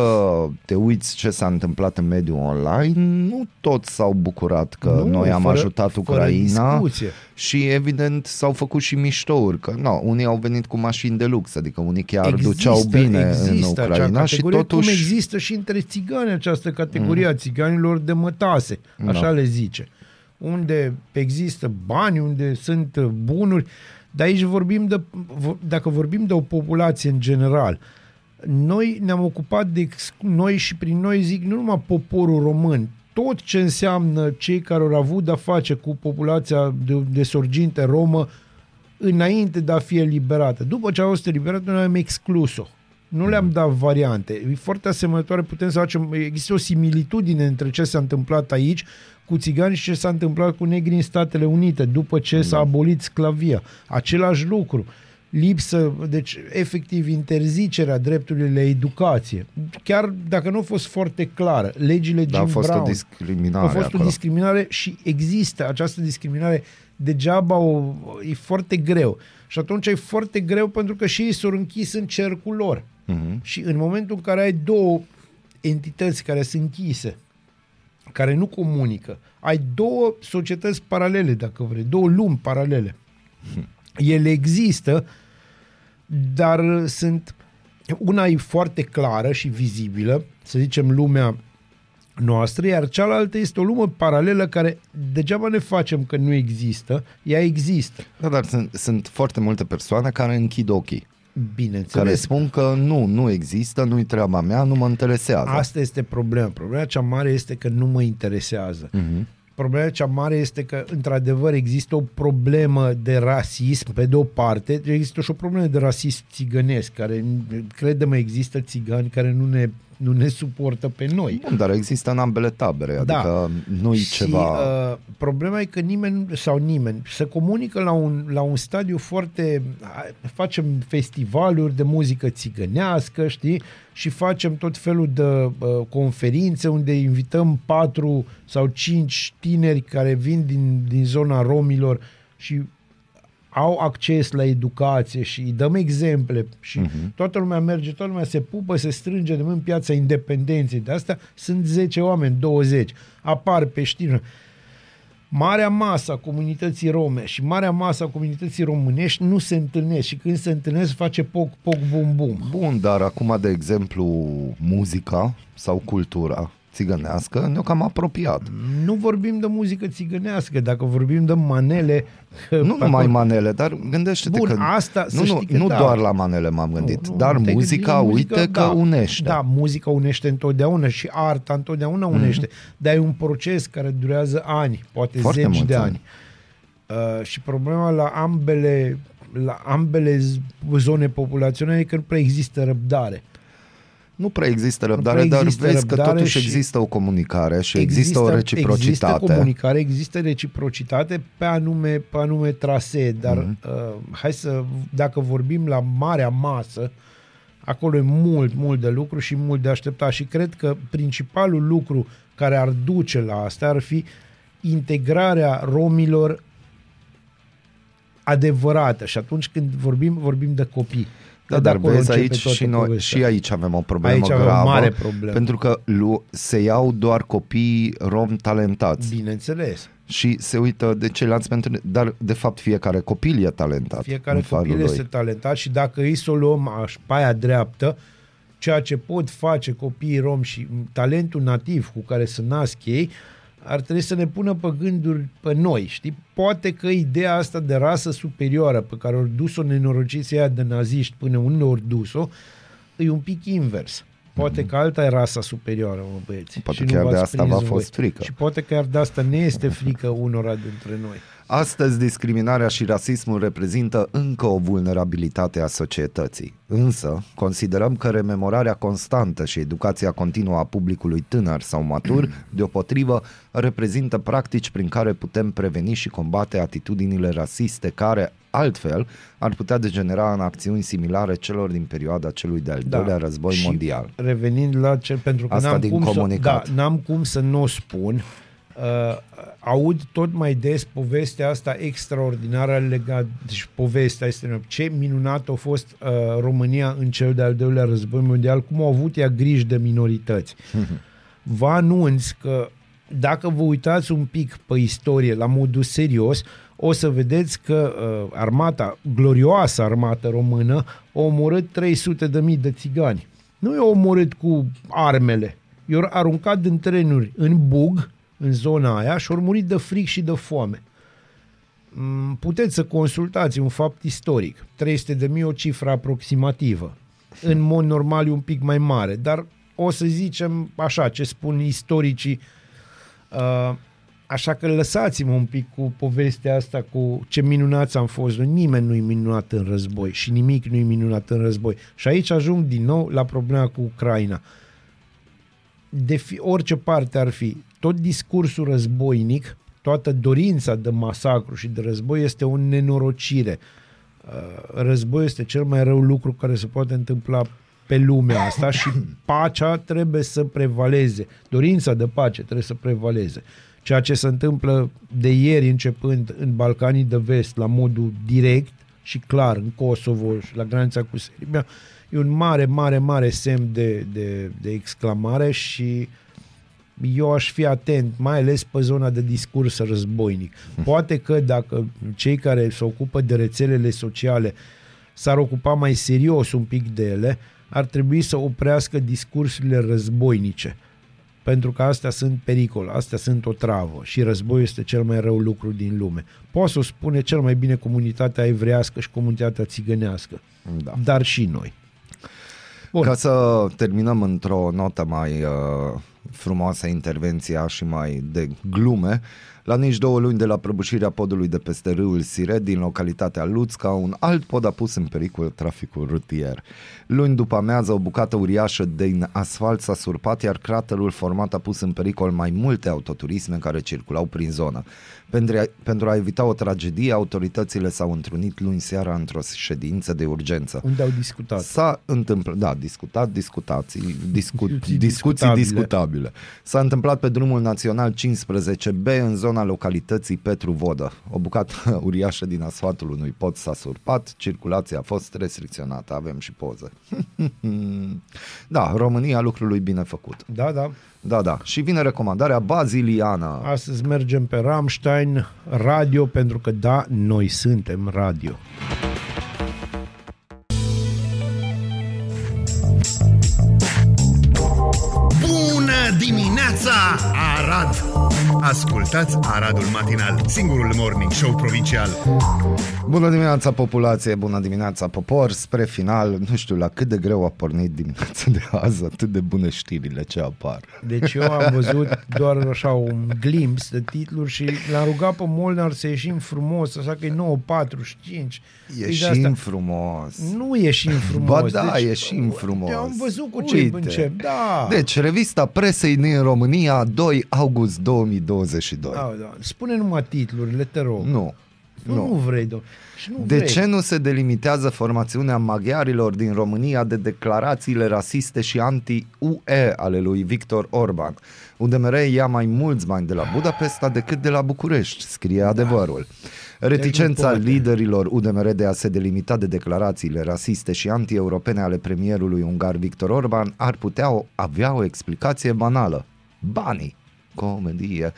te uiți ce s-a întâmplat în mediul online, nu toți s-au bucurat că Nu, noi am fără- ajutat fără Ucraina discuție. și evident s-au făcut și miștouri, că no, unii au venit cu mașini de lux, adică unii chiar duceau bine în există acea Ucraina și categorie, totuși... Cum există și între țigani această categorie a țiganilor de mătase, așa Da. le zice. Unde există bani, unde sunt bunuri, dar aici vorbim de, vo- dacă vorbim de o populație în general, noi ne-am ocupat de, ex- noi și prin noi zic nu numai poporul român, tot ce înseamnă cei care au avut de-a face cu populația de, de sorginte romă înainte de a fi eliberată. După ce a fost eliberată, noi am exclus-o. Nu le-am dat variante. E foarte asemănătoare, putem să facem... Există o similitudine între ce s-a întâmplat aici cu țigani și ce s-a întâmplat cu negri în Statele Unite după ce s-a abolit sclavia. Același lucru. Lipsă, deci efectiv interzicerea dreptului la educație. Chiar dacă nu a fost foarte clară, legile Jim Dar a fost Brown o discriminare a fost acolo. o discriminare și există această discriminare degeaba o, e foarte greu. Și atunci e foarte greu pentru că și ei s-au închis în cercul lor. Mhm. Și în momentul în care ai două entități care sunt închise, care nu comunică, ai două societăți paralele, dacă vrei, două lumi paralele. Ele există, dar sunt una e foarte clară și vizibilă, să zicem lumea noastră, iar cealaltă este o lume paralelă care degeaba ne facem că nu există, ea există. Da, dar sunt, sunt foarte multe persoane care închid ochii. Bineînțeles. Care spun că nu, nu există, nu-i treaba mea, nu mă interesează. Asta este problema. Problema cea mare este că nu mă interesează. Mhm. Problema cea mare este că, într-adevăr, există o problemă de rasism, pe de o parte, există și o problemă de rasism țigănesc, care, crede-mă, există țigani care nu ne, nu ne suportă pe noi. Bun, dar există în ambele tabere, adică nu-i și, ceva... Uh, problema e că nimeni sau nimeni se comunică la un, la un stadiu foarte... Facem festivaluri de muzică țigănească, știi? Și facem tot felul de uh, conferințe unde invităm patru sau cinci tineri care vin din, din zona romilor și au acces la educație și îi dăm exemple și uh-huh. toată lumea merge, toată lumea se pupă, se strânge de în piața independenței. De asta sunt 10 oameni, 20. Apar pe știri. Marea masă a comunității rome și marea masă a comunității românești nu se întâlnesc și când se întâlnesc face poc, poc, bum, bum. Bun, dar acum, de exemplu, muzica sau cultura țigănească ne-o cam apropiat. Nu vorbim de muzică țigănească, dacă vorbim de manele... Nu numai manele, dar gândește-te Bun, că... asta, nu, să nu, știi că nu da. doar la manele m-am gândit, Nu, nu, dar te gândi muzica, la uite că unește. Da, muzica unește întotdeauna și arta întotdeauna unește. Mm-hmm. Dar e un proces care durează ani, poate Foarte zeci mulți de ani. ani. Uh, și problema la ambele la ambele z- zone populaționale e că nu prea există răbdare. Nu prea există răbdare, prea dar există vezi că răbdare totuși și- există o comunicare și există, o reciprocitate. Există comunicare, există reciprocitate pe anume, pe anume trasee, dar Mhm. mm-hmm. uh, hai să, dacă vorbim la marea masă, acolo e mult, mult de lucru și mult de așteptat și cred că principalul lucru care ar duce la asta ar fi integrarea romilor adevărată și atunci când vorbim, vorbim de copii. Da, Că de dar acolo vezi începe aici toată și, noi, povestea. și aici avem o problemă Aici avem o gravă. mare problemă. Pentru că lu- se iau doar copii rom talentați Bineînțeles. și se uită de ceilalți pentru... Dar, de fapt, fiecare copil e talentat. Fiecare în felul copil lui. este talentat și dacă îi să o luăm aș, pe aia dreaptă, ceea ce pot face copiii rom și talentul nativ cu care se nasc ei, ar trebui să ne pună pe gânduri pe noi, știi? Poate că ideea asta de rasă superioară pe care au dus-o nenorociții aia de naziști până unde au dus-o, e un pic invers. Poate că alta e rasa superioară, mă băieți. Mhm. Poate și nu chiar de v-ați asta prins v-a voi. fost frică. Și poate chiar de asta ne este frică unora dintre noi. Astăzi, discriminarea și rasismul reprezintă încă o vulnerabilitate a societății. Însă, considerăm că rememorarea constantă și educația continuă a publicului tânăr sau matur, deopotrivă, reprezintă practici prin care putem preveni și combate atitudinile rasiste care, altfel, ar putea degenera în acțiuni similare celor din perioada celui de-al doilea război Da. și mondial. Revenind la ce, pentru că Asta n-am din cum, să, comunicat. da, n-am cum să nu o spun. Uh, aud tot mai des povestea asta extraordinară legat, deci povestea este ce minunat a fost uh, România în cel de-al doilea război mondial, cum au avut ea griji de minorități. Vă anunț că dacă vă uitați un pic pe istorie la modul serios, o să vedeți că uh, armata, glorioasa armată română, a omorât 300 de mii de țigani. Nu i-a omorât cu armele. I-au aruncat din trenuri în bug, în zona aia, și au murit de fric și de foame. Mm, Puteți să consultați un fapt istoric. 300 de mii o cifră aproximativă. În mod normal e un pic mai mare, dar o să zicem așa, ce spun istoricii, uh, Așa că lăsați-mă un pic cu povestea asta, cu ce minunați am fost. noi. Nimeni nu-i minunat în război și nimic nu-i minunat în război. Și aici ajung din nou la problema cu Ucraina. De fi, orice parte ar fi, tot discursul războinic, toată dorința de masacru și de război este o nenorocire. Uh, Războiul este cel mai rău lucru care se poate întâmpla pe lumea asta și pacea trebuie să prevaleze. Dorința de pace trebuie să prevaleze. Ceea ce se întâmplă de ieri începând în Balcanii de Vest la modul direct și clar în Kosovo și la granița cu Serbia e un mare, mare, mare semn de, de, de exclamare și eu aș fi atent, mai ales pe zona de discurs războinic. Poate că dacă cei care se ocupă de rețelele sociale s-ar ocupa mai serios un pic de ele, ar trebui să oprească discursurile războinice. Pentru că astea sunt pericol, astea sunt o travă și războiul este cel mai rău lucru din lume. Poate să o spune cel mai bine comunitatea evrească și comunitatea țigănească, Da. dar și noi. Bun. Ca să terminăm într-o notă mai uh, frumoasă intervenția și mai de glume, la nici două luni de la prăbușirea podului de peste râul Siret din localitatea Luțca, un alt pod a pus în pericol traficul rutier. Luni după amiază, o bucată uriașă din asfalt s-a surpat, iar craterul format a pus în pericol mai multe autoturisme care circulau prin zonă. Pentru a, pentru a evita o tragedie, autoritățile s-au întrunit luni seara într-o ședință de urgență. Unde au discutat. S-a întâmplat, da, discutat, discutații, discu, Discuții discuții discutabile. discutabile. S-a întâmplat pe drumul național 15B în zona localității Petru Vodă. O bucată uriașă din asfaltul unui pod s-a surpat, circulația a fost restricționată, avem și poze. da, România lucrului bine făcut. Da, da. Da, da. Și vine recomandarea baziliană. Astăzi mergem pe Rammstein radio pentru că da, noi suntem radio. Bună dimineața, Arad! Ascultați Aradul Matinal, singurul morning show provincial. Bună dimineața populație, bună dimineața popor, spre final, nu știu la cât de greu a pornit dimineața de azi, atât de bune știrile ce apar. Deci eu am văzut doar așa un glimpse de titluri și l-am rugat pe Molnar să ieșim frumos, așa că e 9.45. Ieșim frumos. Nu ieșim frumos. Ba da, deci, ieșim frumos. Am văzut cu ce Uite. încep. Da. Deci, revista presei din România, 2 august 2022. Da, da. Spune numai titlurile, te rog. Nu. nu, nu vrei, domn. Și nu De vrei. ce nu se delimitează formațiunea maghiarilor din România de declarațiile rasiste și anti-UE ale lui Victor Orban? UDMR ia mai mulți bani de la Budapesta decât de la București, scrie adevărul. Reticența Deci nu poate. liderilor UDMR de a se delimita de declarațiile rasiste și anti-europene ale premierului ungar Victor Orban ar putea o, avea o explicație banală. Banii. Comedie.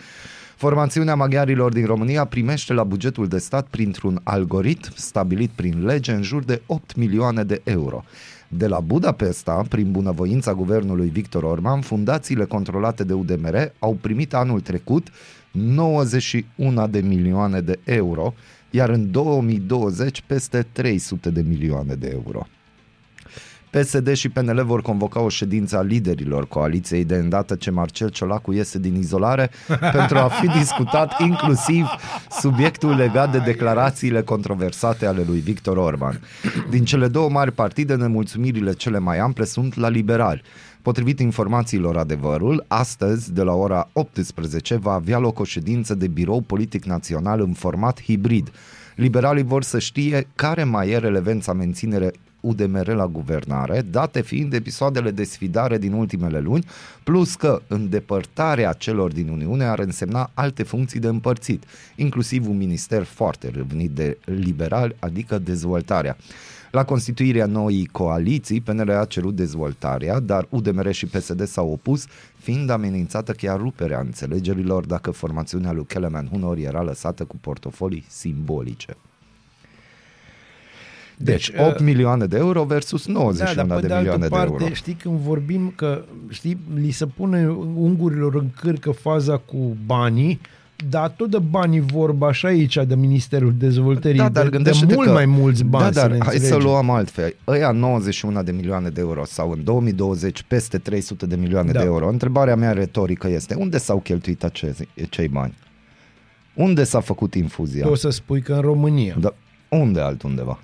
Formațiunea maghiarilor din România primește la bugetul de stat printr-un algoritm stabilit prin lege în jur de 8 milioane de euro. De la Budapesta, prin bunăvoința guvernului Victor Orban, fundațiile controlate de UDMR au primit anul trecut 91 de milioane de euro, iar în 2020 peste 300 de milioane de euro. PSD și PNL vor convoca o ședință a liderilor coaliției de îndată ce Marcel Ciolacu iese din izolare pentru a fi discutat inclusiv subiectul legat de declarațiile controversate ale lui Victor Orban. Din cele două mari partide, nemulțumirile cele mai ample sunt la liberali. Potrivit informațiilor adevărul, astăzi, de la ora 18, va avea loc o ședință de birou politic național în format hibrid. Liberalii vor să știe care mai e relevența menținere UDMR la guvernare, date fiind episoadele de sfidare din ultimele luni, plus că îndepărtarea celor din Uniune ar însemna alte funcții de împărțit, inclusiv un minister foarte râvnit de liberali, adică dezvoltarea. La constituirea noii coaliții, PNL a cerut dezvoltarea, dar UDMR și PSD s-au opus, fiind amenințată chiar ruperea înțelegerilor dacă formațiunea lui Kelemen Hunor era lăsată cu portofolii simbolice. Deci, Deci, 8 milioane de euro versus 91 da, dar pe de de, milioane altă de parte, euro. știi, când vorbim că, știi, li se pune ungurilor în cârcă faza cu banii, dar tot de banii vorba și aici de Ministerul Dezvoltării, Da, dar de, de gândește-te mult că, mai mulți bani, Da, să dar ne hai să înțelegem. luăm altfel. Ăia 91 de milioane de euro sau în 2020 peste 300 de milioane Da. de euro. Întrebarea mea retorică este, unde s-au cheltuit acei, cei bani? Unde s-a făcut infuzia? Tu o să spui că în România. Da. Unde altundeva?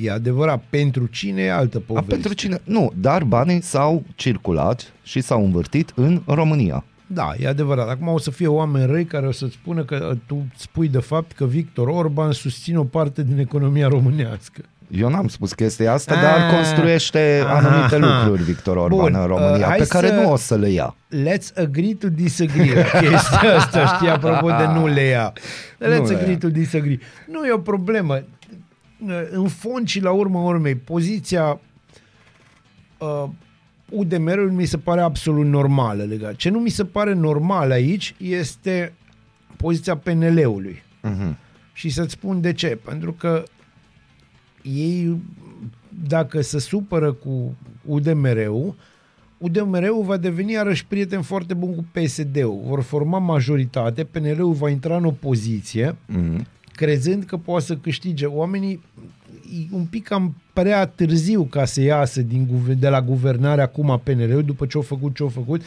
E adevărat, pentru cine e altă A, poveste. pentru cine? Nu, dar banii s-au circulat și s-au învârtit în România. Da, e adevărat. Acum o să fie oameni răi care o să-ți spună că uh, tu spui de fapt că Victor Orban susține o parte din economia românească. Eu n-am spus chestia asta, Ah. dar construiește anumite Aha. lucruri Victor Orban Bun, în România, uh, hai pe care să- nu o să le ia. Let's agree to disagree la chestia asta, știi, apropo de nu le ia. Let's Nu le agree ia. to disagree. Nu e o problemă. În fond și la urma urmei, poziția uh, UDMR-ului mi se pare absolut normală legat. Ce nu mi se pare normal aici este poziția PNL-ului. Mhm. Și să-ți spun de ce. Pentru că ei, dacă se supără cu UDMR-ul, UDMR-ul va deveni iarăși prieten foarte bun cu PSD-ul. Vor forma majoritate, PNL-ul va intra în opoziție, Mhm. Crezând că poate să câștige. Oamenii e un pic cam prea târziu ca să iasă din, guver- de la guvernare acum a PNL-ul, după ce au făcut ce au făcut,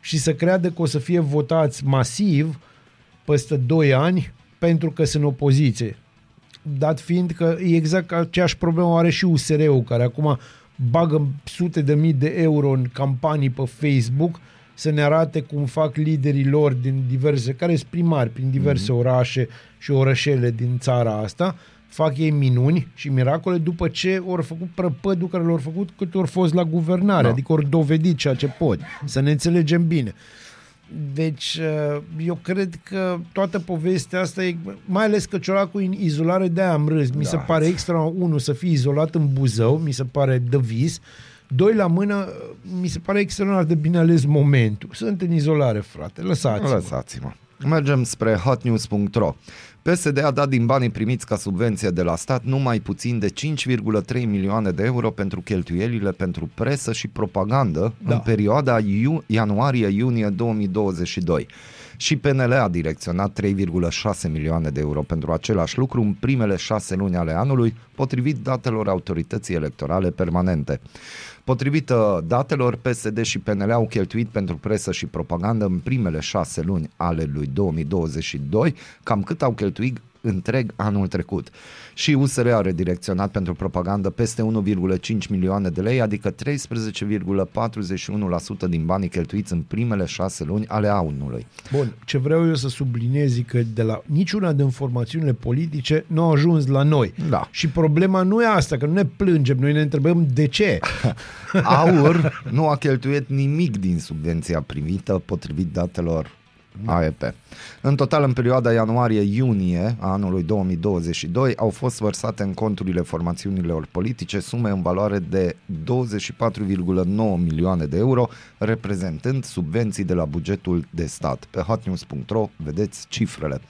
și să creadă că o să fie votați masiv peste 2 ani pentru că sunt în opoziție. Dat fiind că e exact aceeași problemă are și USR-ul, care acum bagă sute de mii de euro în campanii pe Facebook să ne arate cum fac liderii lor din diverse, care sunt primari prin diverse mm-hmm. orașe și orășele din țara asta, fac ei minuni și miracole după ce au făcut prăpădul care l-au făcut cât ori fost la guvernare, Da. adică ori dovedit ceea ce pot, să ne înțelegem bine. Deci, uh, eu cred că toată povestea asta e, mai ales că Ciolacul în izolare, de aia am râs. Mi Da. se pare extra, unul, să fii izolat în Buzău, mi se pare de vis. Doi la mână, mi se pare extraordinar de bine ales momentul. Sunt în izolare, frate, lăsați-mă. Lăsați-mă. Mergem spre hotnews.ro. PSD a dat din banii primiți ca subvenție de la stat numai puțin de 5,3 milioane de euro pentru cheltuielile pentru presă și propagandă Da. în perioada iu- ianuarie-iunie 2022. Și PNL a direcționat 3,6 milioane de euro pentru același lucru în primele șase luni ale anului, potrivit datelor autorității electorale permanente. Potrivit uh, datelor, PSD și PNL au cheltuit pentru presă și propagandă în primele șase luni ale lui 2022, cam cât au cheltuit întreg anul trecut. Și USR a redirecționat pentru propagandă peste 1,5 milioane de lei, adică 13,41% din banii cheltuiți în primele șase luni ale anului. Bun, ce vreau eu să subliniez e că de la niciuna din formațiunile politice nu au ajuns la noi. Da. Și problema nu e asta, că nu ne plângem, noi ne întrebăm de ce. Aur nu a cheltuit nimic din subvenția primită potrivit datelor AEP. În total, în perioada ianuarie-iunie a anului 2022 au fost vărsate în conturile formațiunilor politice sume în valoare de 24,9 milioane de euro, reprezentând subvenții de la bugetul de stat. Pe hotnews.ro vedeți cifrele.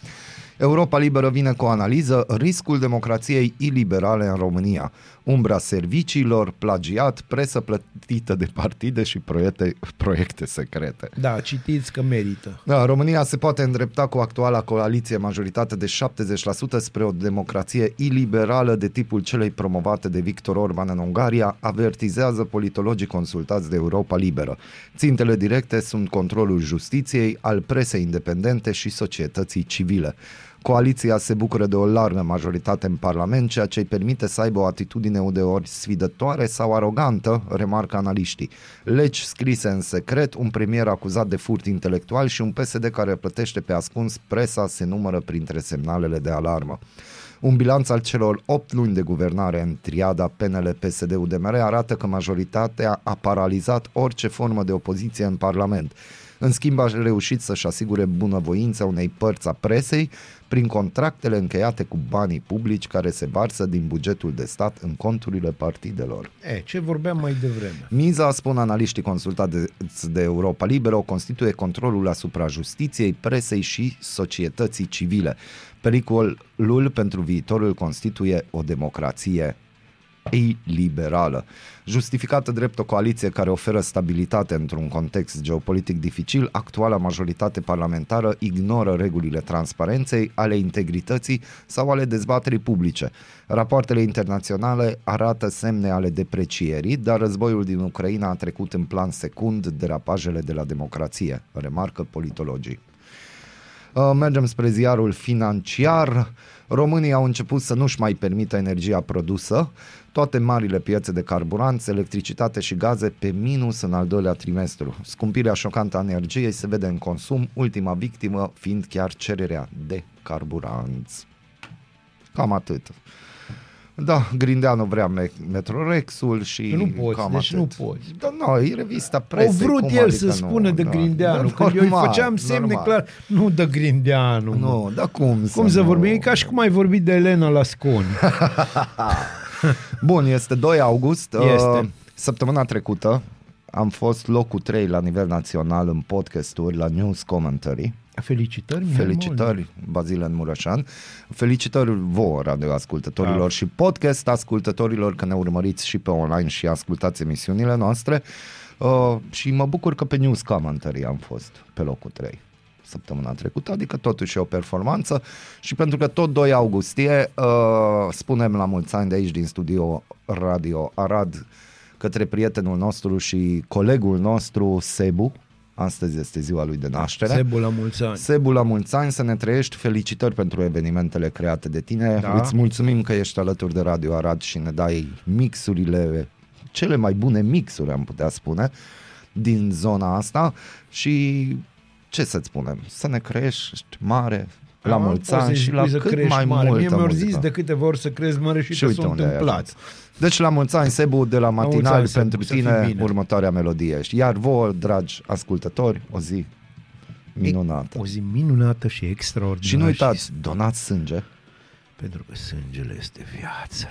Europa Liberă vine cu o analiză riscul democrației iliberale în România, umbra serviciilor, plagiat, presă plătită de partide și proiecte, proiecte secrete. Da, citiți că merită. Da, România se poate îndrepta cu actuala coaliție majoritate de 70% spre o democrație iliberală de tipul celei promovate de Victor Orban în Ungaria, avertizează politologii consultați de Europa Liberă. Țintele directe sunt controlul justiției, al presei independente și societății civile. Coaliția se bucură de o largă majoritate în Parlament, ceea ce îi permite să aibă o atitudine uneori sfidătoare sau arogantă, remarcă analiștii. Legi scrise în secret, un premier acuzat de furt intelectual și un PSD care plătește pe ascuns presa se numără printre semnalele de alarmă. Un bilanț al celor 8 luni de guvernare în triada PNL-PSD-UDMR arată că majoritatea a paralizat orice formă de opoziție în Parlament. În schimb, aș reușit să-și asigure bunăvoința unei părți a presei prin contractele încheiate cu banii publici care se varsă din bugetul de stat în conturile partidelor. E, ce vorbeam mai devreme. Miza, spun analiștii consultați de, de Europa Liberă, o constituie controlul asupra justiției, presei și societății civile. Pericolul pentru viitor îl constituie o democrație iliberală. Justificată drept o coaliție care oferă stabilitate într-un context geopolitic dificil, actuala majoritate parlamentară ignoră regulile transparenței, ale integrității sau ale dezbaterii publice. Rapoartele internaționale arată semne ale deprecierii, dar războiul din Ucraina a trecut în plan secund derapajele de la democrație, remarcă politologii. Uh, mergem spre ziarul financiar. Românii au început să nu-și mai permită energia produsă. Toate marile piețe de carburanți, electricitate și gaze pe minus în al doilea trimestru. Scumpirea șocantă a energiei se vede în consum, ultima victimă fiind chiar cererea de carburanți. Cam atât. Da, Grindeanu vrea me- Metrorexul și Nu poți, cam deci atât. nu poți. Da, nu, e revista Au presei. vrut cum el adică să nu? spună de Da. Grindeanu, Da, când eu îi normal, făceam semne normal. clar, nu de Grindeanu. mă. Nu, dar cum Cum să nu? vorbim? E ca și cum ai vorbit de Elena la Sconi. Bun, este 2 august. Este. Uh, Săptămâna trecută am fost locul 3 la nivel național în podcasturi la News Commentary. Felicitări, Mihai Felicitări, Bazilen Mureșan. Felicitări vouă, radioascultătorilor Da. și podcast ascultătorilor că ne urmăriți și pe online și ascultați emisiunile noastre. Uh, și mă bucur că pe News Commentary am fost pe locul 3 săptămâna trecută, adică totuși e o performanță și pentru că tot 2 augustie uh, spunem la mulți ani de aici din studio Radio Arad către prietenul nostru și colegul nostru Sebu, astăzi este ziua lui de naștere. Sebu la mulți ani. Sebu, la mulți ani, să ne trăiești, felicitări pentru evenimentele create de tine. Da. Îți mulțumim că ești alături de Radio Arad și ne dai mixurile, cele mai bune mixuri, am putea spune, din zona asta și ce să-ți spunem, să ne crești mare, la Am mulți poți ani să-i și la spui să cât crești mai mare. multă Mie mi-au zis muzică. de câteva ori să crezi mare și, Și și uite s-a unde ai întâmplat. ajuns. Deci la mulți ani, Sebu, de la mulți matinal ani, Sebu, pentru să fii tine, bine. următoarea melodie. Iar vouă, dragi ascultători, o zi minunată. O zi minunată și extraordinară. Și nu uitați, donați sânge. Pentru că sângele este viață.